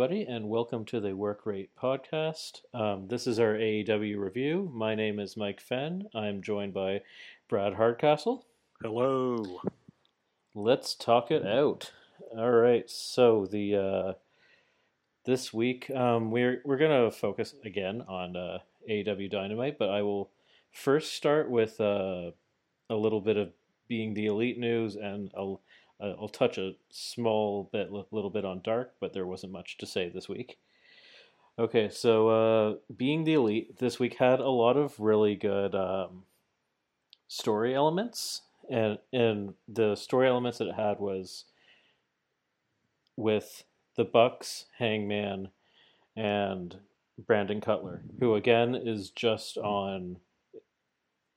everybody, and welcome to the Work Rate Podcast. Um, this is our AEW review. My name is Mike Fenn. I'm joined by Brad Hardcastle. Hello. Let's talk it out. All right, so the uh, this week um, we're we're gonna focus again on uh, AEW Dynamite, but I will first start with uh, a little bit of being the elite news, and I'll uh, I'll touch a small bit, little bit on Dark, but there wasn't much to say this week. Okay, so uh, being the elite this week had a lot of really good um, story elements, and and the story elements that it had was with the Bucks, Hangman, and Brandon Cutler, who again is just on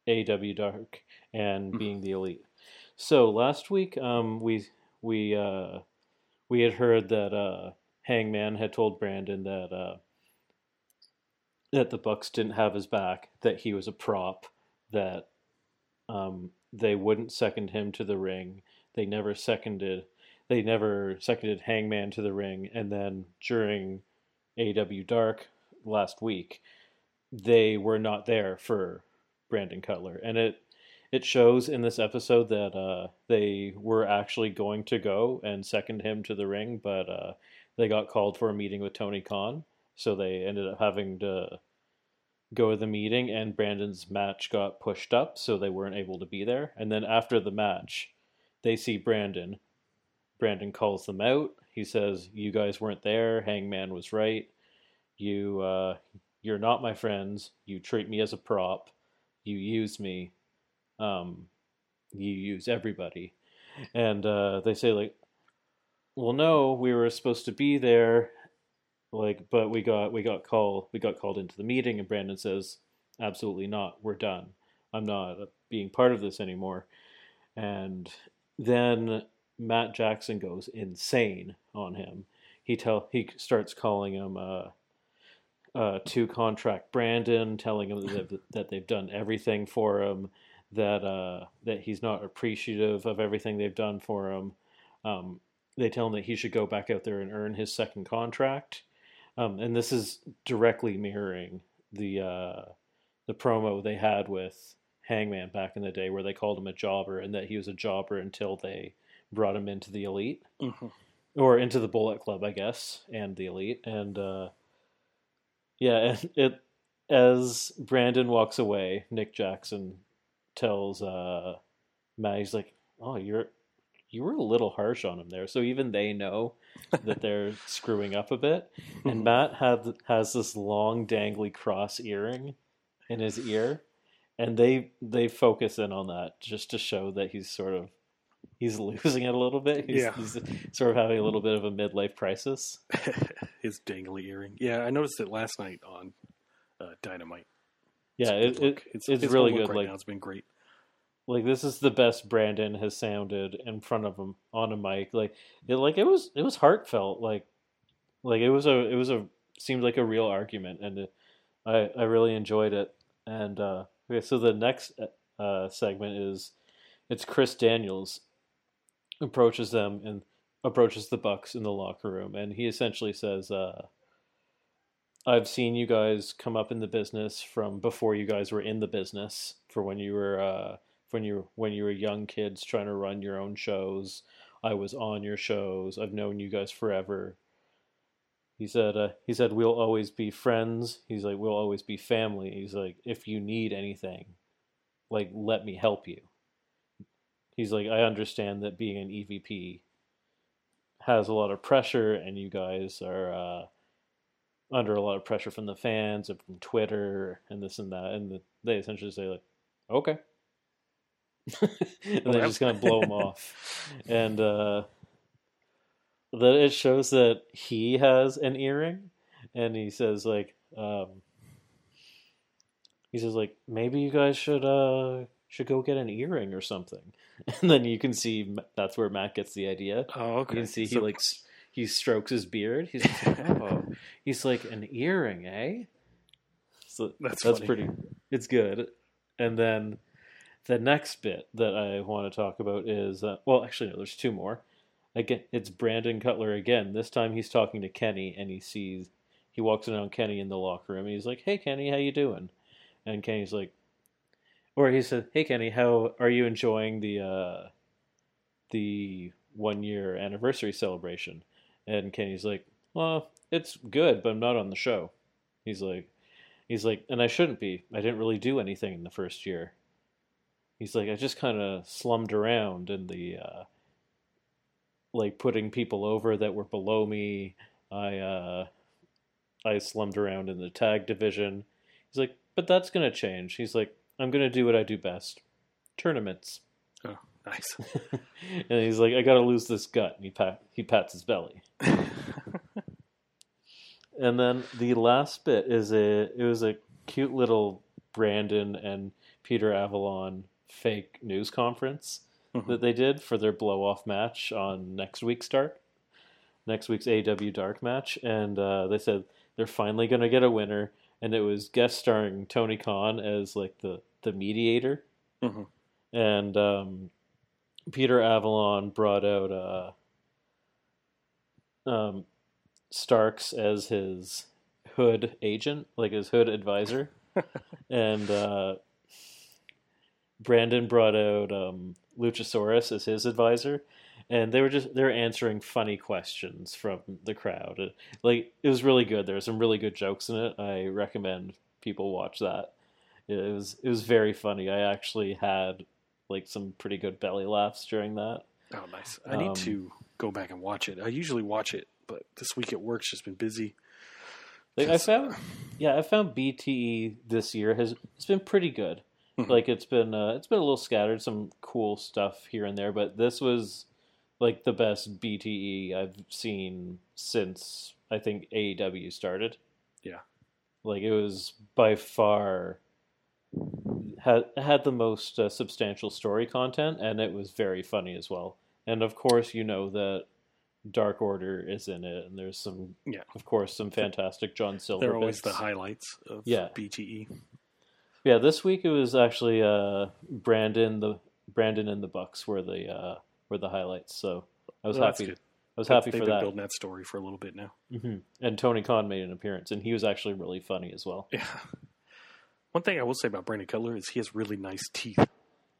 AW Dark and Mm-hmm. being the elite. So last week, um, we we uh, we had heard that uh, Hangman had told Brandon that uh, that the Bucks didn't have his back, that he was a prop, that um, they wouldn't second him to the ring. They never seconded. They never seconded Hangman to the ring, and then during AW Dark last week, they were not there for Brandon Cutler, and it it shows in this episode that uh, they were actually going to go and second him to the ring, but uh, they got called for a meeting with Tony Khan, so they ended up having to go to the meeting, and Brandon's match got pushed up, so they weren't able to be there. And then after the match, they see Brandon. Brandon calls them out. He says, "You guys weren't there. Hangman was right. You, uh, you're not my friends. You treat me as a prop. You use me." Um, you use everybody. And uh, they say like, well, no, we were supposed to be there, like, but we got we got called we got called into the meeting, and Brandon says, absolutely not, we're done. I'm not being part of this anymore. And then Matt Jackson goes insane on him. He tell he starts calling him uh, uh, to contract Brandon, telling him that they've, that they've done everything for him that uh, that he's not appreciative of everything they've done for him. Um, they tell him that he should go back out there and earn his second contract, um, and this is directly mirroring the uh, the promo they had with Hangman back in the day, where they called him a jobber and that he was a jobber until they brought him into the elite Mhm. or into the Bullet Club, I guess, and the elite, and uh, yeah, and it as Brandon walks away, Nick Jackson tells uh Matt, he's like, "Oh, you're you were a little harsh on him there." So even they know that they're screwing up a bit. And Matt had has this long dangly cross earring in his ear, and they they focus in on that just to show that he's sort of he's losing it a little bit. He's, Yeah. he's sort of having a little bit of a midlife crisis. His dangly earring. Yeah, I noticed it last night on uh, Dynamite. Yeah, It's it, it, look. it's, his really good. Right like now. it's been great. like this is the best Brandon has sounded in front of him on a mic. Like it like it was it was heartfelt. Like like it was a it was a seemed like a real argument, and it, I I really enjoyed it. And uh, okay, so the next uh, segment is it's Chris Daniels approaches them and approaches the Bucks in the locker room, and he essentially says. Uh, I've seen you guys come up in the business from before you guys were in the business for when you were uh, when you when you were young kids trying to run your own shows. I was on your shows. I've known you guys forever. He said uh, he said we'll always be friends. He's like we'll always be family. He's like if you need anything, like let me help you. He's like I understand that being an EVP has a lot of pressure and you guys are uh, under a lot of pressure from the fans and from Twitter and this and that, and the, they essentially say like, "Okay," and they're just gonna blow him off, and uh, that it shows that he has an earring, and he says like, um, he says like, maybe you guys should uh should go get an earring or something, and then you can see that's where Matt gets the idea. Oh, okay. You can see he So- like he strokes his beard. He's like, oh, he's like an earring, eh? So That's that's funny. pretty. It's good. And then the next bit that I want to talk about is uh, well, actually, no, there's two more. again, it's Brandon Cutler again. This time he's talking to Kenny, and he sees he walks around Kenny in the locker room, and he's like, "Hey, Kenny, how you doing?" And Kenny's like, or he said, "Hey, Kenny, how are you enjoying the uh, the one year anniversary celebration?" And Kenny's like, "Well, it's good, but I'm not on the show." He's like, he's like, and I shouldn't be. I didn't really do anything in the first year. He's like, I just kind of slummed around in the, uh, like putting people over that were below me. I, uh, I slummed around in the tag division. He's like, but that's gonna change. He's like, I'm gonna do what I do best, tournaments. Oh, nice. and he's like, I gotta lose this gut. And he pat he pats his belly. and then the last bit is a it was a cute little Brandon and Peter Avalon fake news conference Mhm. that they did for their blow off match on next week's Dark, next week's AW Dark match, and uh, they said they're finally gonna get a winner, and it was guest starring Tony Khan as like the the mediator, Mhm. and um, Peter Avalon brought out uh, um, Starks as his hood agent, like his hood advisor, and uh, Brandon brought out um, Luchasaurus as his advisor, and they were just they were answering funny questions from the crowd. It- like it was really good. There were some really good jokes in it. I recommend people watch that. It was it was very funny. I actually had like some pretty good belly laughs during that. Oh, nice. I need Um, to go back and watch it. I usually watch it, but this week at work's just been busy. Like I found, yeah, I found BTE this year has it's been pretty good. Mhm. Like it's been uh, it's been a little scattered, some cool stuff here and there, but this was like the best BTE I've seen since I think AEW started. Yeah. like it was by far had had the most uh, substantial story content, and it was very funny as well. And of course, you know that Dark Order is in it, and there's some, Yeah. of course, some fantastic John Silver. They're always bits. the highlights of. Yeah. BTE. Yeah, this week it was actually uh, Brandon the Brandon and the Bucks were the uh, were the highlights. So I was Well, happy. I was happy They've for that. building that story for a little bit now. hmm And Tony Khan made an appearance, and he was actually really funny as well. Yeah. One thing I will say about Brandon Cutler is he has really nice teeth.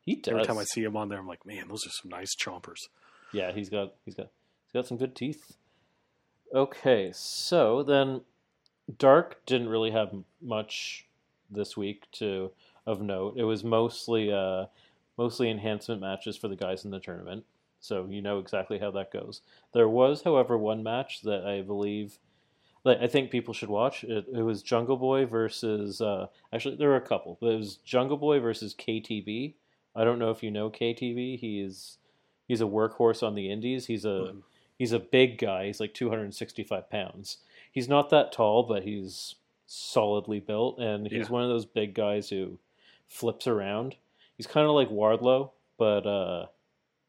He does. Every time I see him on there, I'm like, man, those are some nice chompers. Yeah, he's got he's got he's got some good teeth. Okay, so then Dark didn't really have much this week to of note. It was mostly uh mostly enhancement matches for the guys in the tournament. So you know exactly how that goes. There was, however, one match that I believe that I think people should watch. It, it was Jungle Boy versus uh, actually there were a couple, but it was Jungle Boy versus KTB. I don't know if you know KTB. He is he's a workhorse on the indies. He's a Mhm. he's a big guy. He's like 265 pounds. He's not that tall, but he's solidly built, and he's Yeah. one of those big guys who flips around. He's kind of like Wardlow, but uh,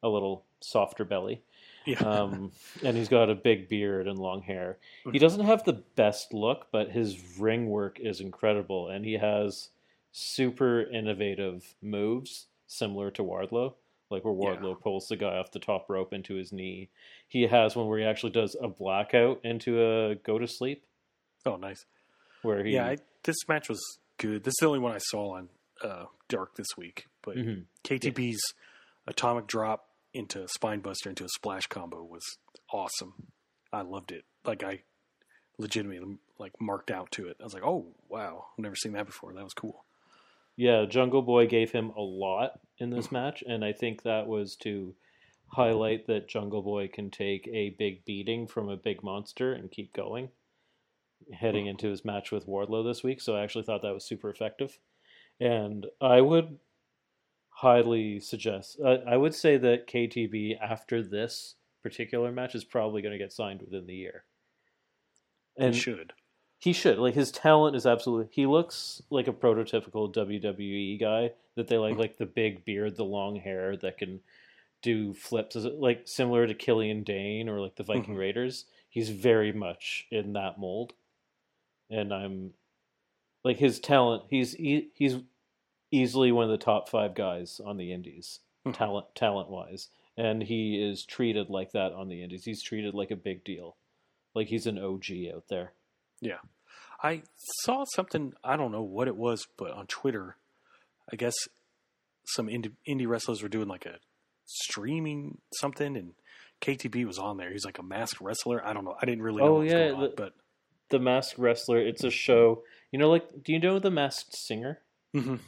a little softer belly. Yeah. Um, and he's got a big beard and long hair. He Mhm. doesn't have the best look, but his ring work is incredible, and he has super innovative moves similar to Wardlow, like where Yeah. Wardlow pulls the guy off the top rope into his knee. He has one where he actually does a blackout into a go to sleep, oh, nice. where he Yeah, I, this match was good. This is the only one I saw on uh, Dark this week. But Mhm. KTB's atomic drop into Spinebuster into a splash combo was awesome. I loved it. Like I legitimately like marked out to it. I was like, oh wow, I've never seen that before. That was cool. Yeah, Jungle Boy gave him a lot in this mm. match, and I think that was to highlight that Jungle Boy can take a big beating from a big monster and keep going, heading mm. into his match with Wardlow this week. So I actually thought that was super effective, and I would highly suggest. I I would say that KTB after this particular match is probably going to get signed within the year. And And should. he should. Like his talent is absolutely. He looks like a prototypical WWE guy that they like, like the big beard, the long hair that can do flips, like similar to Killian Dain or like the Viking Mhm. Raiders. He's very much in that mold, and I'm like his talent. He's he, he's easily one of the top five guys on the Indies, Mhm. talent talent wise, and he is treated like that on the Indies. He's treated like a big deal, like he's an OG out there. Yeah. I saw something, I don't know what it was, but on Twitter, I guess some indie, indie wrestlers were doing like a streaming something and KTB was on there. He's like a masked wrestler. I don't know. I didn't really know Oh, yeah, on, the- but The Masked Wrestler. It's a show. You know, like, do you know the Masked Singer? Mhm.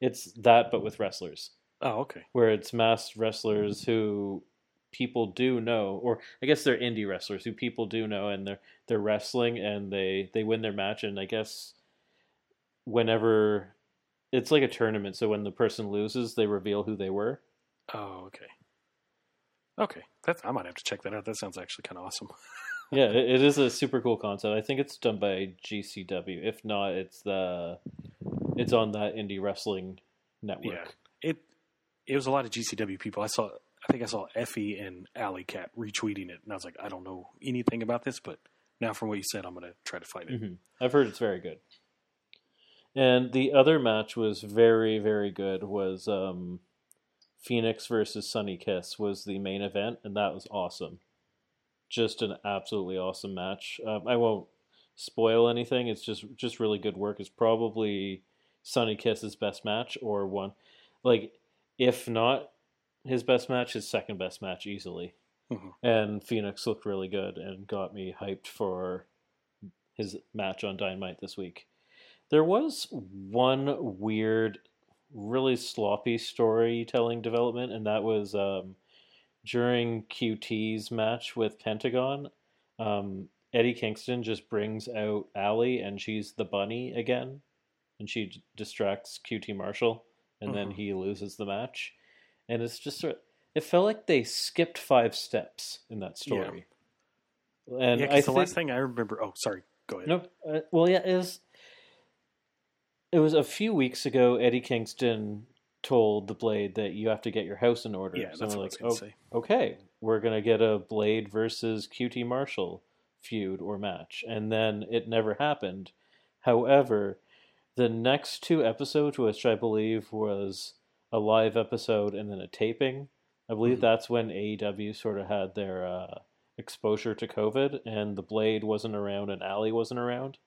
It's that, but with wrestlers. oh, okay. where it's masked wrestlers who people do know, or I guess they're indie wrestlers who people do know, and they're they're wrestling and they they win their match, and I guess whenever it's like a tournament, so when the person loses, they reveal who they were. Oh, okay. Okay. That's, I might have to check that out. That sounds actually kind of awesome. Yeah, it, it is a super cool concept. I think it's done by GCW. If not, it's the it's on that indie wrestling network. Yeah. It it was a lot of GCW people. I saw I think I saw EFFY and Allie Katch retweeting it, and I was like, I don't know anything about this, but now from what you said, I'm gonna try to find it. hmm I've heard it's very good. And the other match was very, very good. Was um, Fenix versus Sunny Kiss was the main event, and that was awesome. Just an absolutely awesome match. Um, I won't spoil anything. It's just just really good work. It's probably Sunny Kiss's best match, or one, like if not his best match, his second best match easily. Mhm. And Fenix looked really good and got me hyped for his match on Dynamite this week. There was one weird, really sloppy storytelling development, and that was um, during QT's match with Pentagon. Um, Eddie Kingston just brings out Allie, and she's the bunny again, and she d- distracts QT Marshall, and then Mhm. he loses the match. And it's just sort of, it felt like they skipped five steps in that story. And yeah, I the think, last thing I remember. Oh, sorry. Go ahead. Nope. Uh, well, yeah, it was. It was a few weeks ago. Eddie Kingston told the Blade that you have to get your house in order. Yeah, So that's what like, I was "Oh, say. okay, we're gonna get a Blade versus QT Marshall feud or match, and then it never happened. However, the next two episodes, which I believe was a live episode and then a taping, I believe Mhm. that's when AEW sort of had their uh, exposure to COVID, and the Blade wasn't around and Allie wasn't around.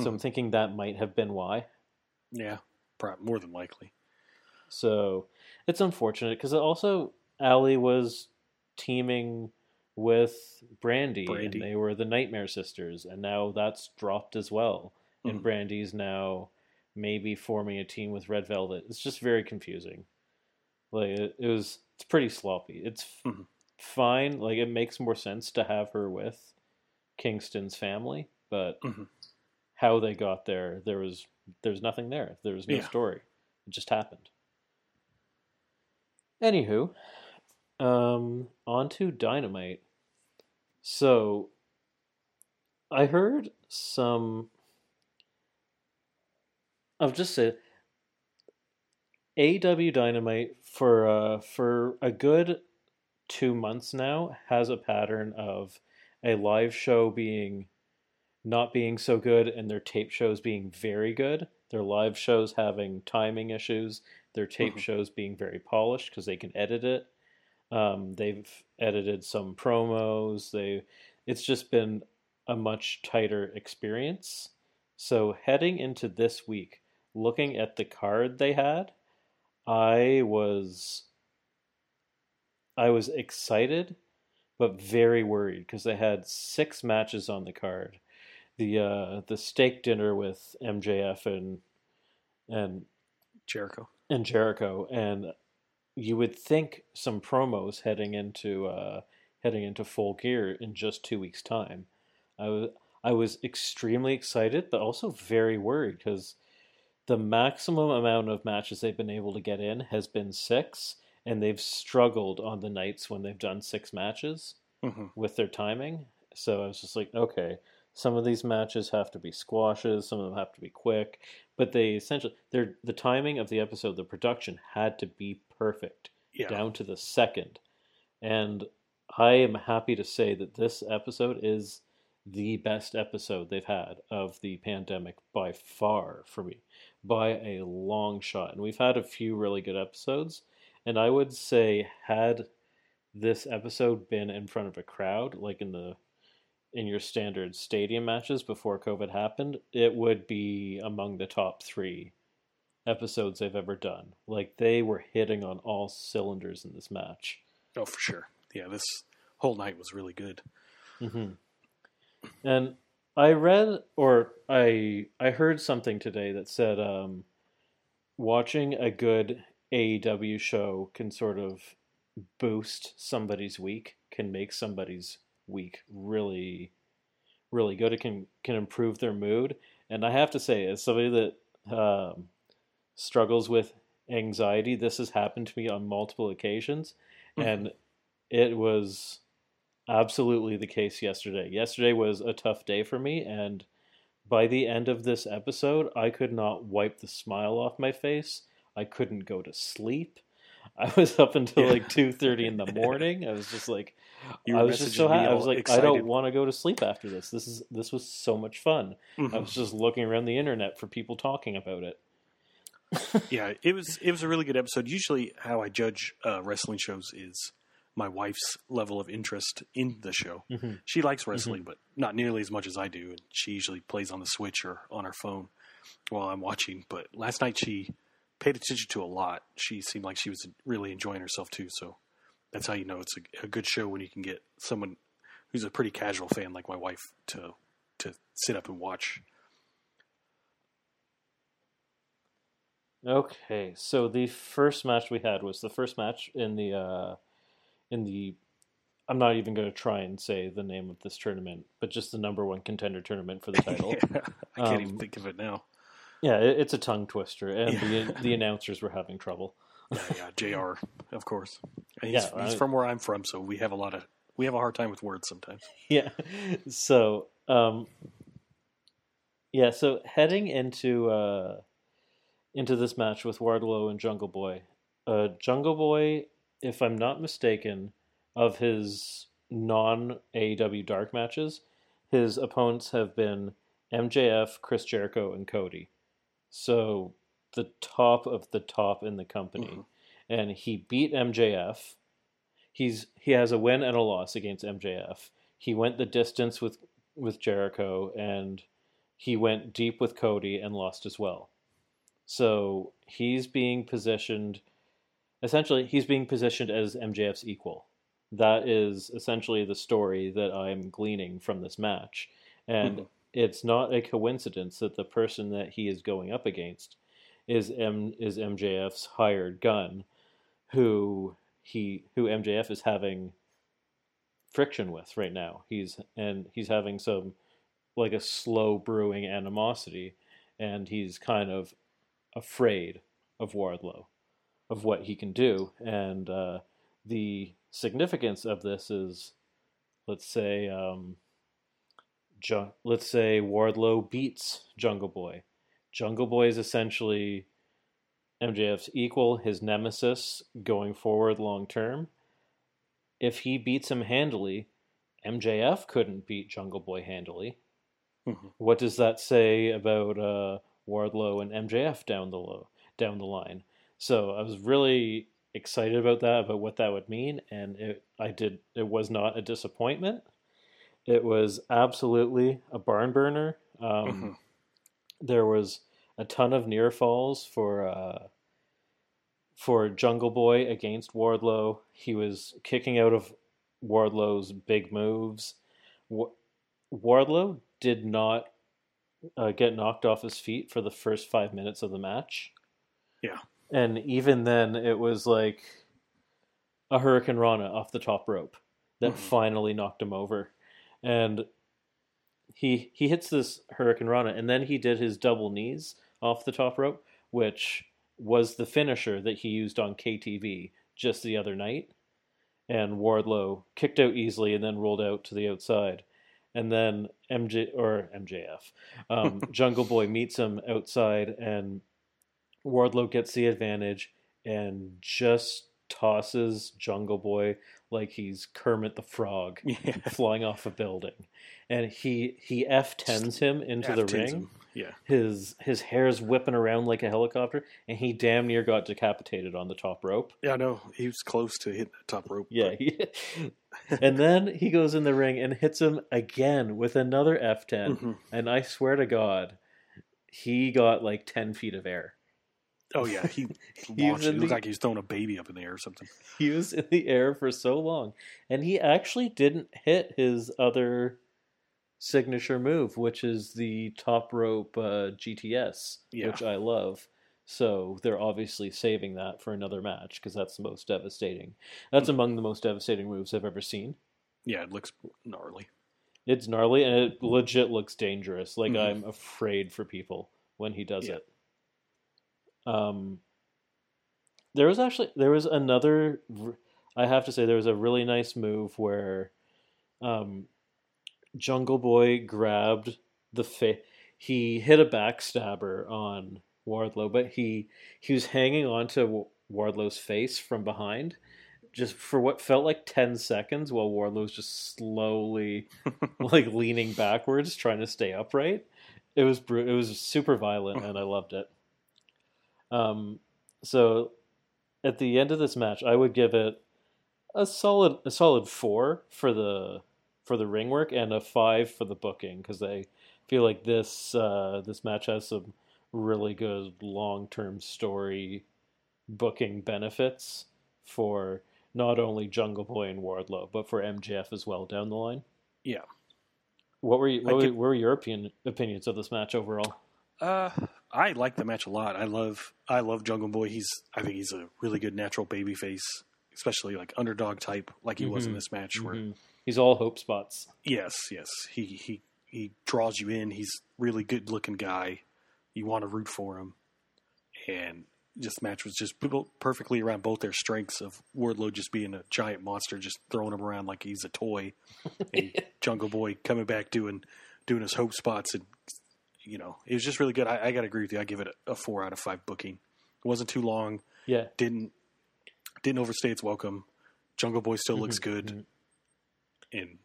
So I'm Mhm. thinking that might have been why. Yeah, prob- more than likely. So it's unfortunate because also Allie was teaming with Brandi, Brandi. and they were the Nightmare Sisters, and now that's dropped as well. And Mhm. Brandi's now maybe forming a team with Red Velvet. It's just very confusing. Like it, it was, it's pretty sloppy. It's Mhm. fine. Like it makes more sense to have her with Kingston's family, but Mhm. how they got there, there was there's nothing there. There was no Yeah. story. It just happened. Anywho, um, on to Dynamite. So, I heard some. I'll just say, AW Dynamite for uh, for a good two months now has a pattern of a live show being not being so good and their tape shows being very good. Their live shows having timing issues. Their tape Mhm. shows being very polished because they can edit it. Um, they've edited some promos. They, it's just been a much tighter experience. So heading into this week, looking at the card they had, I was, I was excited, but very worried because they had six matches on the card the uh, the steak dinner with MJF and and Jericho. and Jericho, and you would think some promos heading into uh, heading into full gear in just two weeks' time. I was I was extremely excited, but also very worried because the maximum amount of matches they've been able to get in has been six, and they've struggled on the nights when they've done six matches hmm with their timing. So I was just like, okay, some of these matches have to be squashes, some of them have to be quick, but they essentially they're the timing of the episode, the production had to be perfect Yeah. down to the second. And I am happy to say that this episode is the best episode they've had of the pandemic by far for me, by a long shot. And we've had a few really good episodes, and I would say had this episode been in front of a crowd, like in the in your standard stadium matches before COVID happened, it would be among the top three episodes they've ever done. Like they were hitting on all cylinders in this match. Oh, for sure. Yeah, this whole night was really good. Mm-hmm. And I read or I I heard something today that said um, watching a good AEW show can sort of boost somebody's week, can make somebody's week really really good. It can can improve their mood. And I have to say, as somebody that um, struggles with anxiety, this has happened to me on multiple occasions, Mhm. and it was absolutely the case yesterday. Yesterday was a tough day for me, and by the end of this episode, I could not wipe the smile off my face. I couldn't go to sleep. I was up until Yeah. like two thirty in the morning. I was just like, I was just so happy. I was like, excited. I don't want to go to sleep after this. This is this was so much fun. I Mhm. was just looking around the internet for people talking about it. yeah, it was it was a really good episode. Usually, how I judge uh, wrestling shows is my wife's level of interest in the show. Mhm. She likes wrestling, but not nearly as much as I do. And she usually plays on the Switch or on her phone while I'm watching. But last night she paid attention to a lot. She seemed like she was really enjoying herself too. So that's how you know it's a, a good show when you can get someone who's a pretty casual fan like my wife to to sit up and watch. Okay, so the first match we had was the first match in the uh, in the. I'm not even going to try and say the name of this tournament, but just the number one contender tournament for the title. I can't even Um, think of it now. yeah, it, it's a tongue twister, and Yeah. the the announcers were having trouble. Yeah, yeah, Jr. Of course. And Yeah, he's, he's I- from where I'm from, so we have a lot of we have a hard time with words sometimes. yeah. So, um, yeah. So heading into uh, into this match with Wardlow and Jungle Boy, uh, Jungle Boy, if I'm not mistaken, of his non AEW dark matches, his opponents have been MJF, Chris Jericho, and Cody. So the top of the top in the company, Mhm. and he beat MJF. He's he has a win and a loss against MJF. He went the distance with with Jericho, and he went deep with Cody and lost as well. So he's being positioned. Essentially, he's being positioned as MJF's equal. That is essentially the story that I'm gleaning from this match, and Mhm. it's not a coincidence that the person that he is going up against is M is MJF's hired gun, who he who MJF is having friction with right now. He's and he's having some like a slow brewing animosity, and he's kind of afraid of Wardlow, of what he can do, and uh, the significance of this is, let's say, um, Ju- let's say Wardlow beats Jungle Boy. Jungle Boy is essentially MJF's equal, his nemesis going forward long term. If he beats him handily, MJF couldn't beat Jungle Boy handily. Mhm. What does that say about uh, Wardlow and MJF down the low, down the line? So I was really excited about that, about what that would mean, and it I did. It was not a disappointment. It was absolutely a barn burner. Um, Mhm. There was a ton of near falls for uh, for Jungle Boy against Wardlow. He was kicking out of Wardlow's big moves. Wa- Wardlow did not uh, get knocked off his feet for the first five minutes of the match. Yeah. And even then, it was like a Hurricane Rana off the top rope that Mhm. finally knocked him over. And he he hits this Hurricane Rana, and then he did his double knees off the top rope, which was the finisher that he used on KTB just the other night. And Wardlow kicked out easily and then rolled out to the outside. And then MJ or MJF, um, Jungle Boy meets him outside, and Wardlow gets the advantage and just tosses Jungle Boy like he's Kermit the Frog Yeah. flying off a building, and he he f tens him into the F10s ring. him. Yeah. His his hair's whipping around like a helicopter, and he damn near got decapitated on the top rope. Yeah, I know. He was close to hitting the top rope. Yeah, and then he goes in the ring and hits him again with another F10, Mhm. and I swear to God, he got like ten feet of air. Oh yeah, he He launched. It looked the- like he was throwing a baby up in the air or something. He was in the air for so long, and he actually didn't hit his other signature move, which is the top rope uh, GTS, Yeah. which I love. So they're obviously saving that for another match because that's the most devastating. That's Hmm. among the most devastating moves I've ever seen. Yeah, it looks gnarly. It's gnarly and it legit looks dangerous. Like Mhm. I'm afraid for people when he does Yeah. it. Um, there was actually there was another. I have to say there was a really nice move where, um, Jungle Boy grabbed the fa- He hit a backstabber on Wardlow, but he he was hanging onto Wardlow's face from behind, just for what felt like ten seconds, while Wardlow was just slowly like leaning backwards, trying to stay upright. It was bru- it was super violent, and I loved it. Um, so at the end of this match, I would give it a solid a solid four for the for the ring work and a five for the booking because I feel like this uh, this match has some really good long term story booking benefits for not only Jungle Boy and Wardlow but for MJF as well down the line. Yeah. What were you, what, were, could- what were your opinion, opinions of this match overall? Uh, I like the match a lot. I love I love Jungle Boy. He's I think he's a really good natural baby face, especially like underdog type, like he was in Mhm. this match. Where Mhm. He's all hope spots. yes, yes, he he he draws you in. He's really good looking guy. You want to root for him, and this match was just perfectly around both their strengths of Wardlow just being a giant monster, just throwing him around like he's a toy, and Jungle Boy coming back doing doing his hope spots and you know it was just really good. I, I got to agree with you. I give it a, a four out of five booking. It wasn't too long. Yeah. Didn't didn't overstay its welcome. Jungle Boy still looks Mhm, good, mhm. and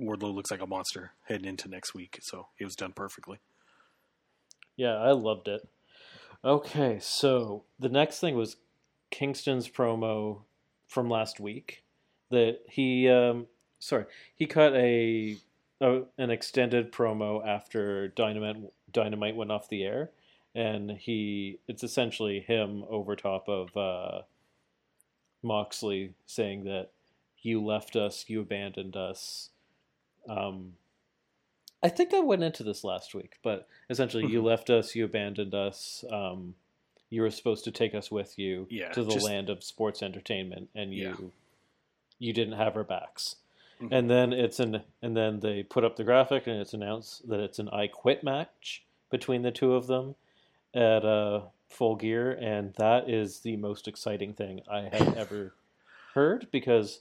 Wardlow looks like a monster heading into next week. So it was done perfectly. Yeah, I loved it. Okay, so the next thing was Kingston's promo from last week. That he, um, sorry, he cut a, a an extended promo after Dynamite Dynamite went off the air, and he it's essentially him over top of uh, Moxley saying that you left us, you abandoned us. Um, I think I went into this last week, but essentially, you Mhm. left us, you abandoned us. Um, you were supposed to take us with you Yeah, to the just- land of sports entertainment, and you Yeah. you didn't have our backs. Mhm. And then it's an and then they put up the graphic, and it's announced that it's an I Quit match between the two of them at uh, Full Gear, and that is the most exciting thing I have ever heard because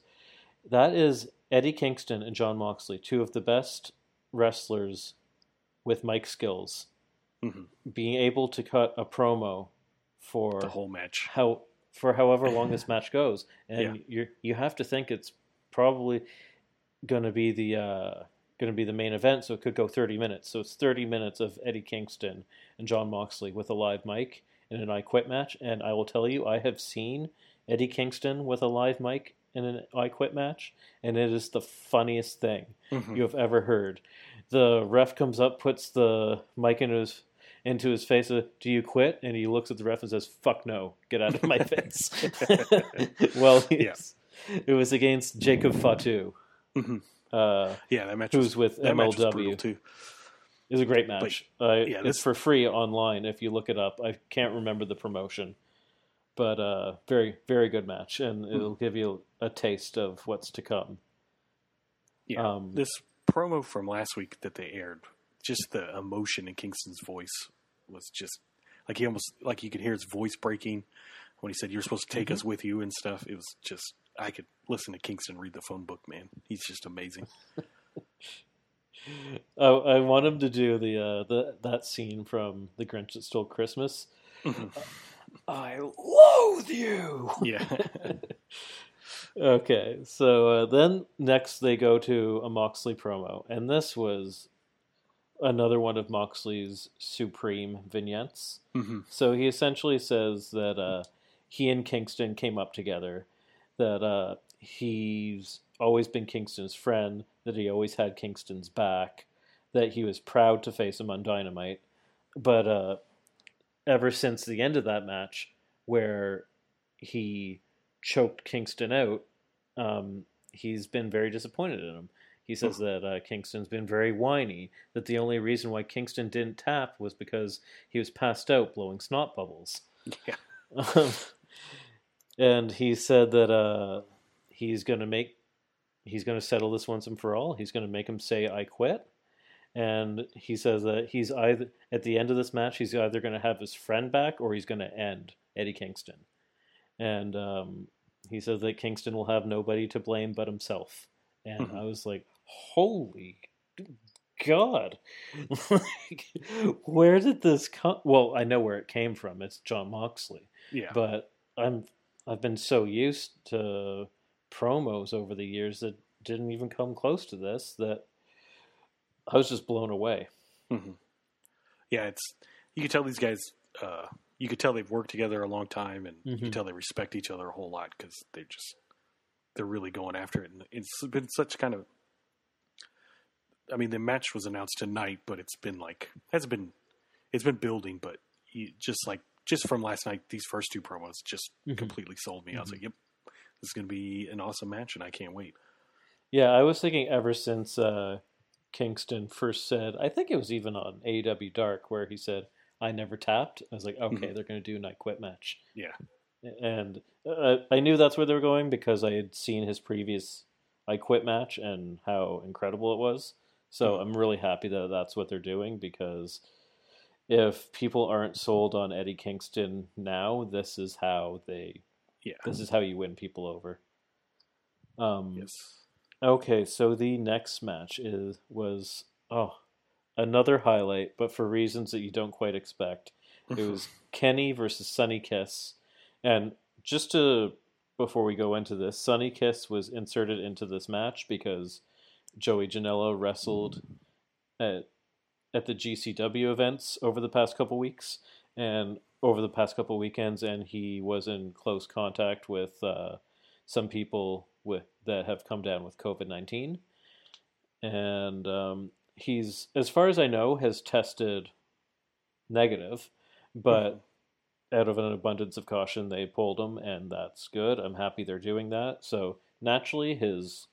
that is Eddie Kingston and Jon Moxley, two of the best wrestlers with mic skills, Mhm. being able to cut a promo for The whole match. how for however long this match goes, and Yeah. you you have to think it's probably going to be the uh, going to be the main event, so it could go thirty minutes. So it's thirty minutes of Eddie Kingston and Jon Moxley with a live mic in an I Quit match, and I will tell you, I have seen Eddie Kingston with a live mic in an I Quit match, and it is the funniest thing Mhm. you have ever heard. The ref comes up, puts the mic into his into his face. Uh, Do you quit? And he looks at the ref and says, "Fuck no, get out of my face." well, Yeah. it was against Jacob Fatu, Mhm. uh, Yeah, that match who's was with that match was MLW. too. It was a great match. uh, yeah, it's for free online if you look it up. I can't remember the promotion, but uh, very very good match, and Hmm. it'll give you a taste of what's to come. Yeah, Um, this promo from last week that they aired, just the emotion in Kingston's voice was just like he almost like you could hear his voice breaking when he said you're supposed to take Mm-hmm. us with you and stuff. It was just I could listen to Kingston read the phone book, man. He's just amazing. I, I want him to do the uh, the that scene from The Grinch That Stole Christmas. I loathe you. yeah, Okay, so uh, then next they go to a Moxley promo, and this was another one of Moxley's supreme vignettes. hmm So he essentially says that uh, he and Kingston came up together, that uh, he's always been Kingston's friend, that he always had Kingston's back, that he was proud to face him on Dynamite. But uh, ever since the end of that match, where he choked Kingston out, um, he's been very disappointed in him. He says that uh, Kingston's been very whiny, that the only reason why Kingston didn't tap was because he was passed out blowing snot bubbles. Yeah. And he said that uh, he's going to make, he's going to settle this once and for all. He's going to make him say, I quit. And he says that he's either, at the end of this match, he's either going to have his friend back or he's going to end Eddie Kingston. And um, he says that Kingston will have nobody to blame but himself. And Mhm. I was like, holy God. like, where did this come? Well, I know where it came from. It's John Moxley. Yeah. But I'm I've been so used to promos over the years that didn't even come close to this that I was just blown away. hmm Yeah, it's you can tell these guys. Uh, you could tell they've worked together a long time, and you Mhm. can tell they respect each other a whole lot because they just they're really going after it. And it's been such kind of. I mean, the match was announced tonight, but it's been like has been, it's been building, but you, just like just from last night, these first two promos just Mhm. completely sold me. I was Mhm. like, "Yep, this is going to be an awesome match, and I can't wait." Yeah, I was thinking ever since uh, Kingston first said, I think it was even on AEW Dark where he said, "I never tapped." I was like, okay, Mhm. they're going to do an I Quit match. Yeah. and uh, I knew that's where they were going because I had seen his previous I Quit match and how incredible it was. So Mhm. I'm really happy that that's what they're doing because if people aren't sold on Eddie Kingston now, this is how they Yeah. this is how you win people over. Um, Yes. Okay, so the next match is was oh another highlight, but for reasons that you don't quite expect. It was Kenny versus Sunny Kiss, and just to before we go into this, Sunny Kiss was inserted into this match because Joey Janela wrestled at at the GCW events over the past couple weeks and over the past couple weekends, and he was in close contact with uh, some people with that have come down with COVID nineteen, and um, he's, as far as I know, has tested negative, but out of an abundance of caution, they pulled him, and that's good. I'm happy they're doing that. So naturally, his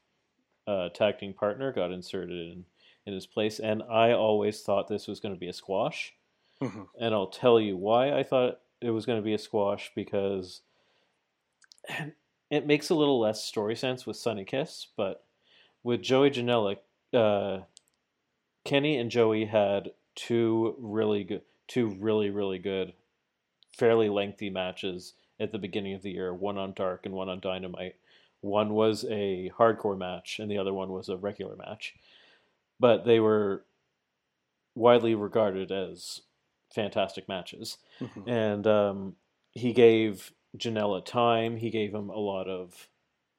uh, tag team partner got inserted in in his place, and I always thought this was going to be a squash, Mhm. and I'll tell you why I thought it was going to be a squash because it makes a little less story sense with Sunny Kiss, but with Joey Janela, uh, Kenny and Joey had two really good, two really really good, fairly lengthy matches at the beginning of the year. One on Dark and one on Dynamite. One was a hardcore match, and the other one was a regular match. But they were widely regarded as fantastic matches Mhm. and um, he gave Janela time. He gave him a lot of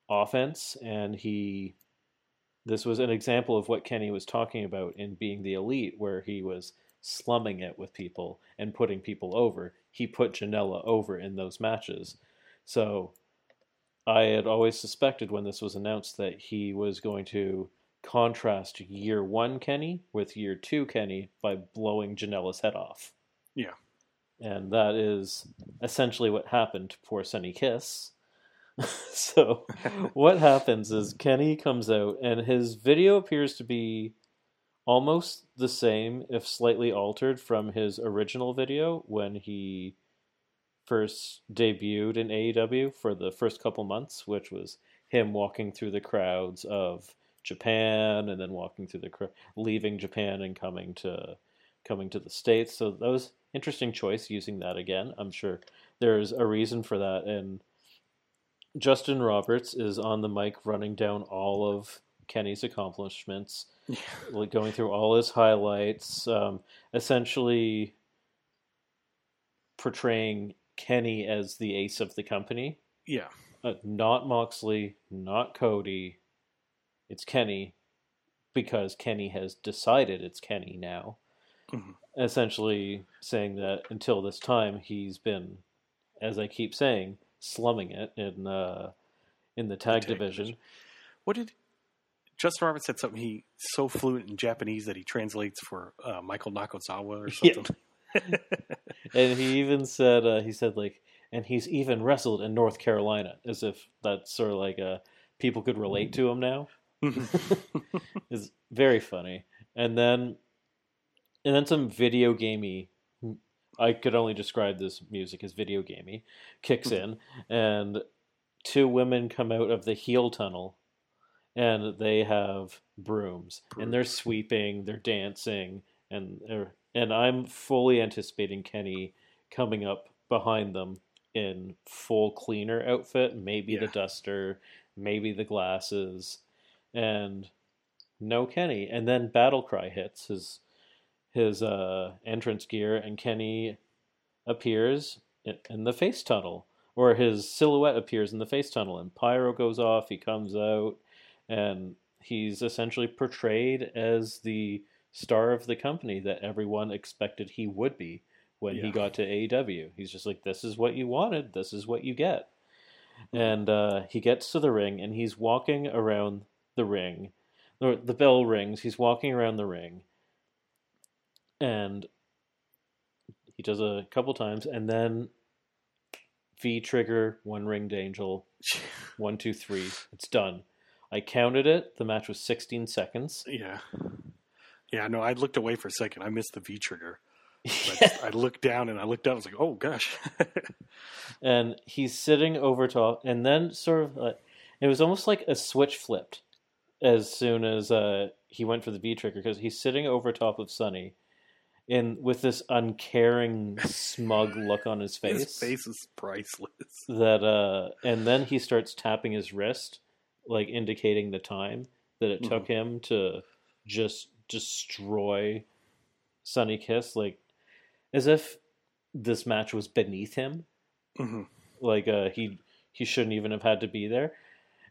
offense, and he. This was an example of what Kenny was talking about in being the elite, where he was slumming it with people and putting people over. He put Janela over in those matches. So I had always suspected when this was announced that he was going to contrast year one Kenny with year two Kenny by blowing Janela's head off. Yeah. And that is essentially what happened to poor Sunny Kiss. so what happens is Kenny comes out and his video appears to be almost the same, if slightly altered from his original video when he first debuted in AEW for the first couple months, which was him walking through the crowds of Japan and then walking through the leaving Japan and coming to coming to the states. So that was interesting choice using that again. I'm sure there's a reason for that and Justin Roberts is on the mic running down all of Kenny's accomplishments, like going through all his highlights, um, essentially portraying Kenny as the ace of the company. Yeah. Uh, not Moxley, not Cody. It's Kenny because Kenny has decided it's Kenny now. Mhm. Essentially saying that until this time he's been, as I keep saying, slumming it in uh, in the tag, tag division. division. What did Justin Roberts said something? He's so fluent in Japanese that he translates for uh, Michael Nakazawa or Yeah. something. and he even said uh, he said like, and he's even wrestled in North Carolina, as if that's sort of like uh, people could relate to him now. is very funny. And then and then some video gamey I could only describe this music as video gamey kicks hmm. in and two women come out of the heel tunnel and they have brooms and they're sweeping, they're dancing and they're, and I'm fully anticipating Kenny coming up behind them in full cleaner outfit, maybe the duster, maybe the glasses and no Kenny. And then Battle Cry hits his his uh, entrance gear, and Kenny appears in, in the face tunnel, or his silhouette appears in the face tunnel, and pyro goes off. He comes out, and he's essentially portrayed as the star of the company that everyone expected he would be when he got to AEW. He's just like, "This is what you wanted. This is what you get." And uh, he gets to the ring, and he's walking around the ring. The, the bell rings. He's walking around the ring, and he does a couple times, and then V trigger, one winged angel, one, two, three. It's done. I counted it. The match was 16 seconds. yeah. Yeah, no, I looked away for a second. I missed the V trigger. But I looked down and I looked up. I was like, oh gosh. and he's sitting over top, and then sort of like it was almost like a switch flipped as soon as uh, he went for the V trigger because he's sitting over top of Sonny, in with this uncaring, smug look on his face. His face is priceless. That uh, and then he starts tapping his wrist, like indicating the time that it took him to just destroy Sonny Kiss, like as if this match was beneath him hmm like uh, he he shouldn't even have had to be there.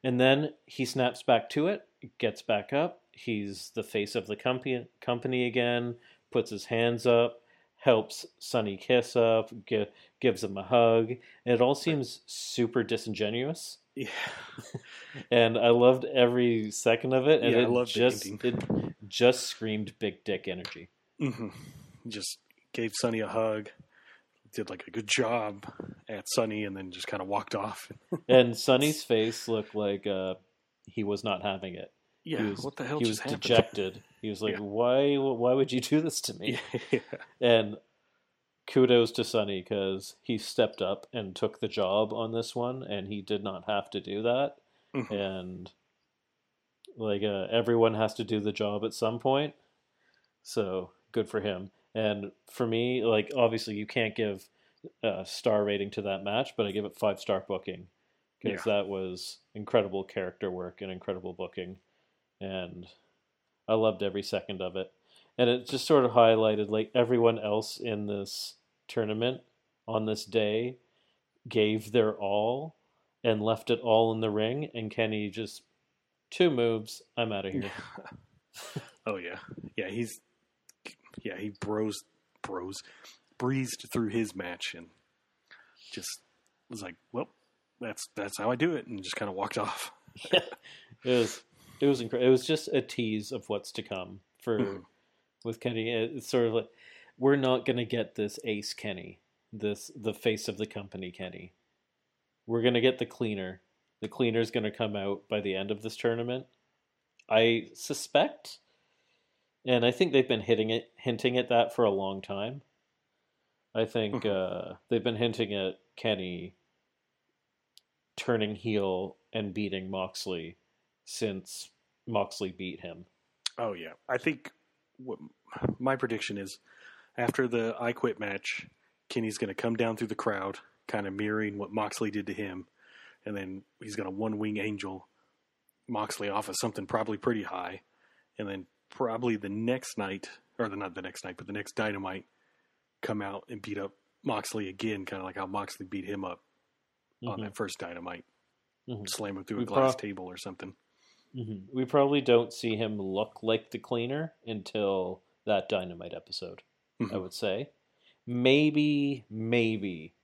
And then he snaps back to it, gets back up. He's the face of the company company again. Puts his hands up, helps Sonny Kiss up, gi- gives him a hug. And it all seems super disingenuous. Yeah. And I loved every second of it. And Yeah, I it just it just screamed big dick energy. hmm Just gave Sonny a hug. Did like a good job at Sonny, and then just kind of walked off. And Sonny's face looked like uh, he was not having it. Yeah, he was, what the hell he was happened? dejected. He was like, Yeah. "Why? Why would you do this to me?" yeah. And kudos to Sonny because he stepped up and took the job on this one, and he did not have to do that. Mhm. And like uh, everyone has to do the job at some point, so good for him. And for me, like obviously you can't give a star rating to that match, but I give it five star booking because that was incredible character work and incredible booking, and I loved every second of it. And it just sort of highlighted like everyone else in this tournament on this day gave their all and left it all in the ring, and Kenny just two moves, I'm out of here. oh yeah, yeah. He's yeah. He bros bros breezed through his match and just was like, well, that's that's how I do it, and just kind of walked off. It was it was incredible. It was just a tease of what's to come for Mhm. with Kenny. It's sort of like we're not gonna get this ace Kenny, this the face of the company Kenny. We're gonna get the cleaner. The cleaner is gonna come out by the end of this tournament. I suspect, and I think they've been hitting it, hinting at that for a long time. I think uh, they've been hinting at Kenny turning heel and beating Moxley since Moxley beat him. Oh yeah, I think what my prediction is after the I Quit match, Kenny's going to come down through the crowd, kind of mirroring what Moxley did to him, and then he's going to one wing angel Moxley off of something probably pretty high, and then probably the next night, or the, not the next night, but the next Dynamite, come out and beat up Moxley again, kind of like how Moxley beat him up on Mhm. that first Dynamite, Mhm. slam him through We a glass prob- table or something. hmm We probably don't see him look like the cleaner until that Dynamite episode. I Mhm. would say, maybe, maybe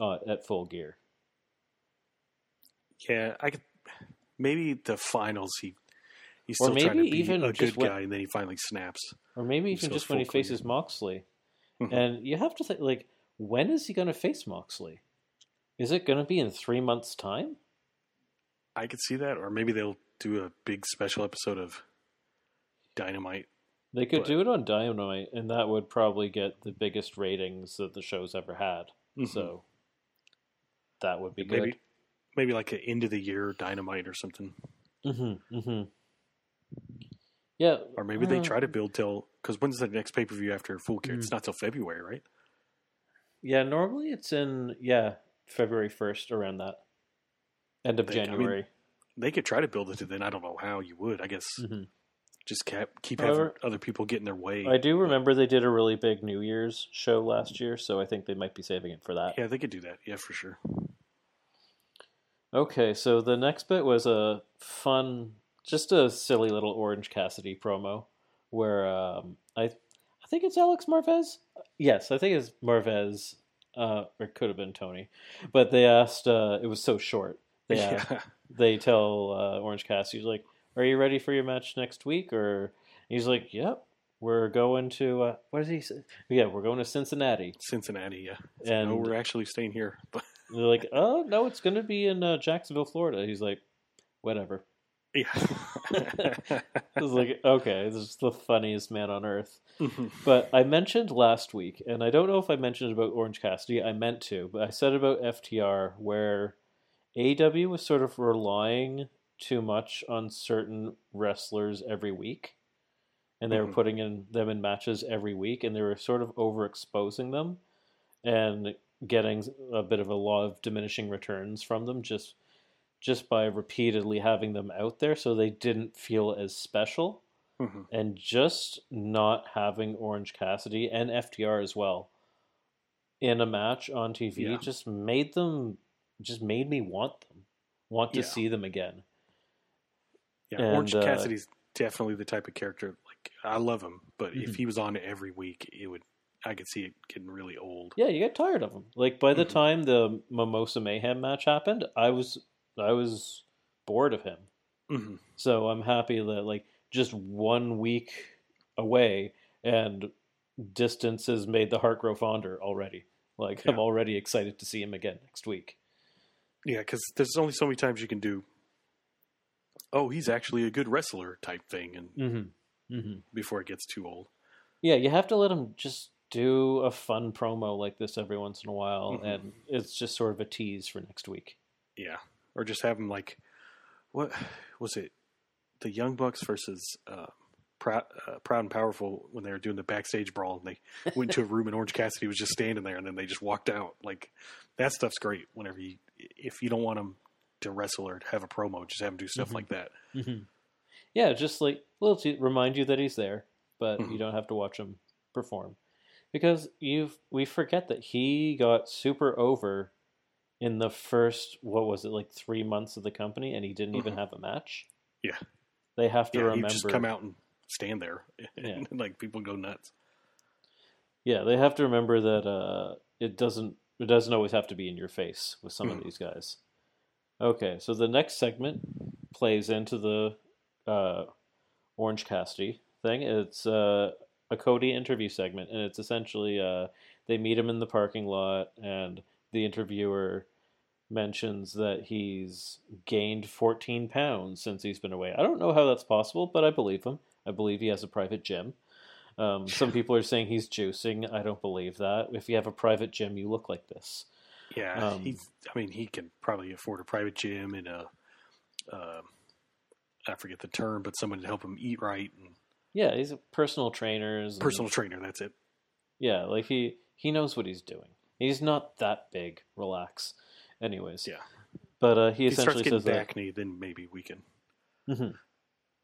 uh, at Full Gear. Yeah, I could maybe the finals he he's Or still trying to maybe be even a good when- guy, and then he finally snaps. Or maybe even just when he faces Moxley. Mhm. And you have to think, like, when is he going to face Moxley? Is it going to be in three months' time? I could see that, or maybe they'll do a big special episode of Dynamite. They could But- do it on Dynamite, and that would probably get the biggest ratings that the show's ever had. Mhm. So that would be good. maybe maybe like an end of the year Dynamite or something, Mm-hmm. Mm-hmm. Yeah. or maybe they uh, try to build till because when's the next pay per view after Full Gear? Mm. It's not till February, right? Yeah, normally it's in yeah February first around that end of They- I mean, January. They could try to build it to then. I don't know how you would. I guess Mhm. just keep keep However, having other people get in their way. I do remember they did a really big New Year's show last year, so I think they might be saving it for that. Yeah, they could do that. Yeah, for sure. Okay, so the next bit was a fun, just a silly little Orange Cassidy promo where um, I, I think it's Alex Marvez. Yes, I think it's Marvez, uh, or it could have been Tony, but they asked. Uh, it was so short. They asked, Yeah. they tell uh, Orange Cassidy, he's like, "Are you ready for your match next week?" Or he's like, "Yep, we're going to uh, what did he say? Yeah, we're going to Cincinnati." Cincinnati. Yeah, And no, we're actually staying here. They're like, "Oh no, it's going to be in uh, Jacksonville, Florida." He's like, "Whatever." Yeah, I was like, "Okay, this is the funniest man on earth." Mhm. But I mentioned last week, and I don't know if I mentioned about Orange Cassidy. I meant to, but I said about FTR where AW was sort of relying too much on certain wrestlers every week, and they were Mhm. putting in them in matches every week, and they were sort of overexposing them and getting a bit of a law of diminishing returns from them just just by repeatedly having them out there, so they didn't feel as special Mhm. and just not having Orange Cassidy and FTR as well in a match on TV Yeah. just made them just made me want them, want to Yeah. see them again. yeah. And, Orange uh, Cassidy's definitely the type of character. Like I love him, but Mhm. if he was on every week, it would. I could see it getting really old. Yeah, you get tired of them. Like by the Mhm. time the Mimosa Mayhem match happened, I was I was bored of him. hmm So I'm happy that like just one week away and distance has made the heart grow fonder already. Like I'm already excited to see him again next week. Yeah, because there's only so many times you can do. Oh, he's actually a good wrestler type thing, and Mm-hmm. Mm-hmm. before it gets too old. Yeah, you have to let him just do a fun promo like this every once in a while, Mhm. and it's just sort of a tease for next week. Yeah, or just have him like, what was it? The Young Bucks versus uh, Proud, uh, Proud and Powerful when they were doing the backstage brawl, and they went to a room and Orange Cassidy was just standing there, and then they just walked out. Like that stuff's great. Whenever you, if you don't want him to wrestle or have a promo, just have him do stuff Mhm. like that. Mm-hmm. Yeah, just like to remind you that he's there, but you Mhm. don't have to watch him perform because you've we forget that he got super over in the first what was it like three months of the company, and he didn't even Mhm. have a match. Yeah. they have to Yeah, remember. just come out and stand there, Yeah. and like people go nuts. Yeah, they have to remember that uh, it doesn't it doesn't always have to be in your face with some of Mhm. these guys. Okay, so the next segment plays into the uh, Orange Cassidy thing. It's uh, a Cody interview segment, and it's essentially uh, they meet him in the parking lot, and the interviewer mentions that he's gained 14 pounds since he's been away. I don't know how that's possible, but I believe him. I believe he has a private gym. Um, some people are saying he's juicing. I don't believe that. If you have a private gym, you look like this. Yeah, Um, he's. I mean, he can probably afford a private gym and a. Uh, I forget the term, but someone to help him eat right and Yeah, he's a personal trainers. and- personal trainer. That's it. Yeah, like he he knows what he's doing. He's not that big. Relax. Anyways. Yeah. But uh, he If he starts essentially getting says that. acne, then maybe we can. hmm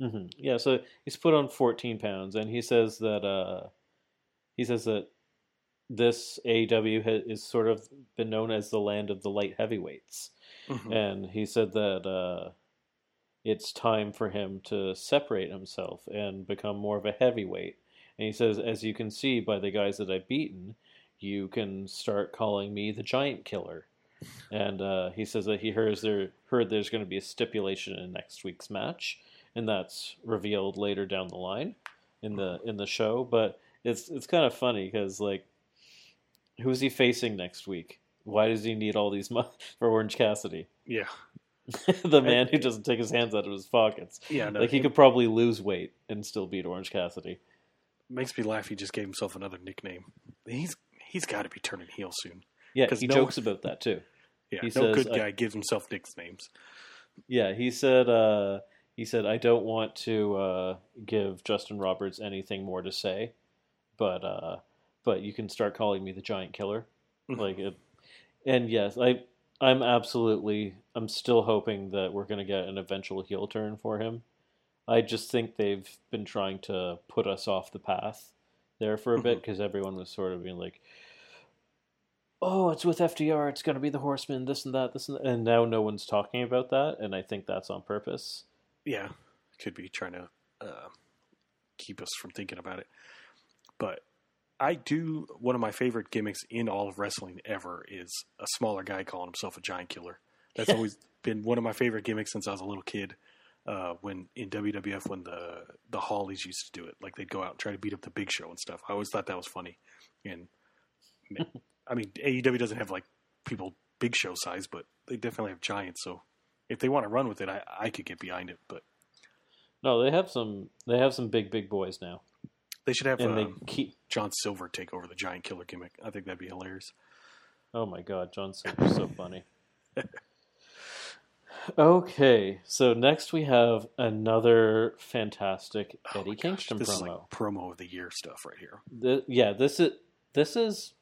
hmm Yeah, so he's put on 14 pounds, and he says that uh, he says that this AEW has, is sort of been known as the land of the light heavyweights, Mhm. and he said that uh, it's time for him to separate himself and become more of a heavyweight. And he says, as you can see by the guys that I've beaten, you can start calling me the Giant Killer. And uh, he says that he hears there heard there's going to be a stipulation in next week's match, and that's revealed later down the line in the in the show. But it's it's kind of funny because like, who's he facing next week? Why does he need all these money for Orange Cassidy? Yeah, the man who doesn't take his hands out of his pockets. yeah. No, Like he it could probably lose weight and still beat Orange Cassidy. makes me laugh. He just gave himself another nickname. He's he's got to be turning heel soon. Yeah, he no- jokes about that too. Yeah, He no says, good guy gives himself nicknames. Yeah, he said. Uh, he said, "I don't want to uh, give Justin Roberts anything more to say, but uh, but you can start calling me the Giant Killer." Mhm. like it, and yes, I I'm absolutely I'm still hoping that we're going to get an eventual heel turn for him. I just think they've been trying to put us off the path there for a bit because everyone was sort of being like, "Oh, it's with FTR. It's going to be the Horsemen, This and that. This and that. and now no one's talking about that, and I think that's on purpose. Yeah, could be trying to uh, keep us from thinking about it. But I do. One of my favorite gimmicks in all of wrestling ever is a smaller guy calling himself a giant killer. That's always been one of my favorite gimmicks since I was a little kid. Uh, when in WWF, when the the Hollies used to do it, like they'd go out and try to beat up the Big Show and stuff. I always thought that was funny. And I mean, AEW doesn't have like people Big Show size, but they definitely have giants. So if they want to run with it, I, I could get behind it. But No, they have some. They have some big, big boys now, They should have and um, they keep. John Silver take over the giant killer gimmick. I think that'd be hilarious. Oh my God, John Silver's so funny. Okay, so next we have another fantastic Oh Eddie gosh, Kingston this promo. is like promo of the year stuff right here. Th- yeah, this is this is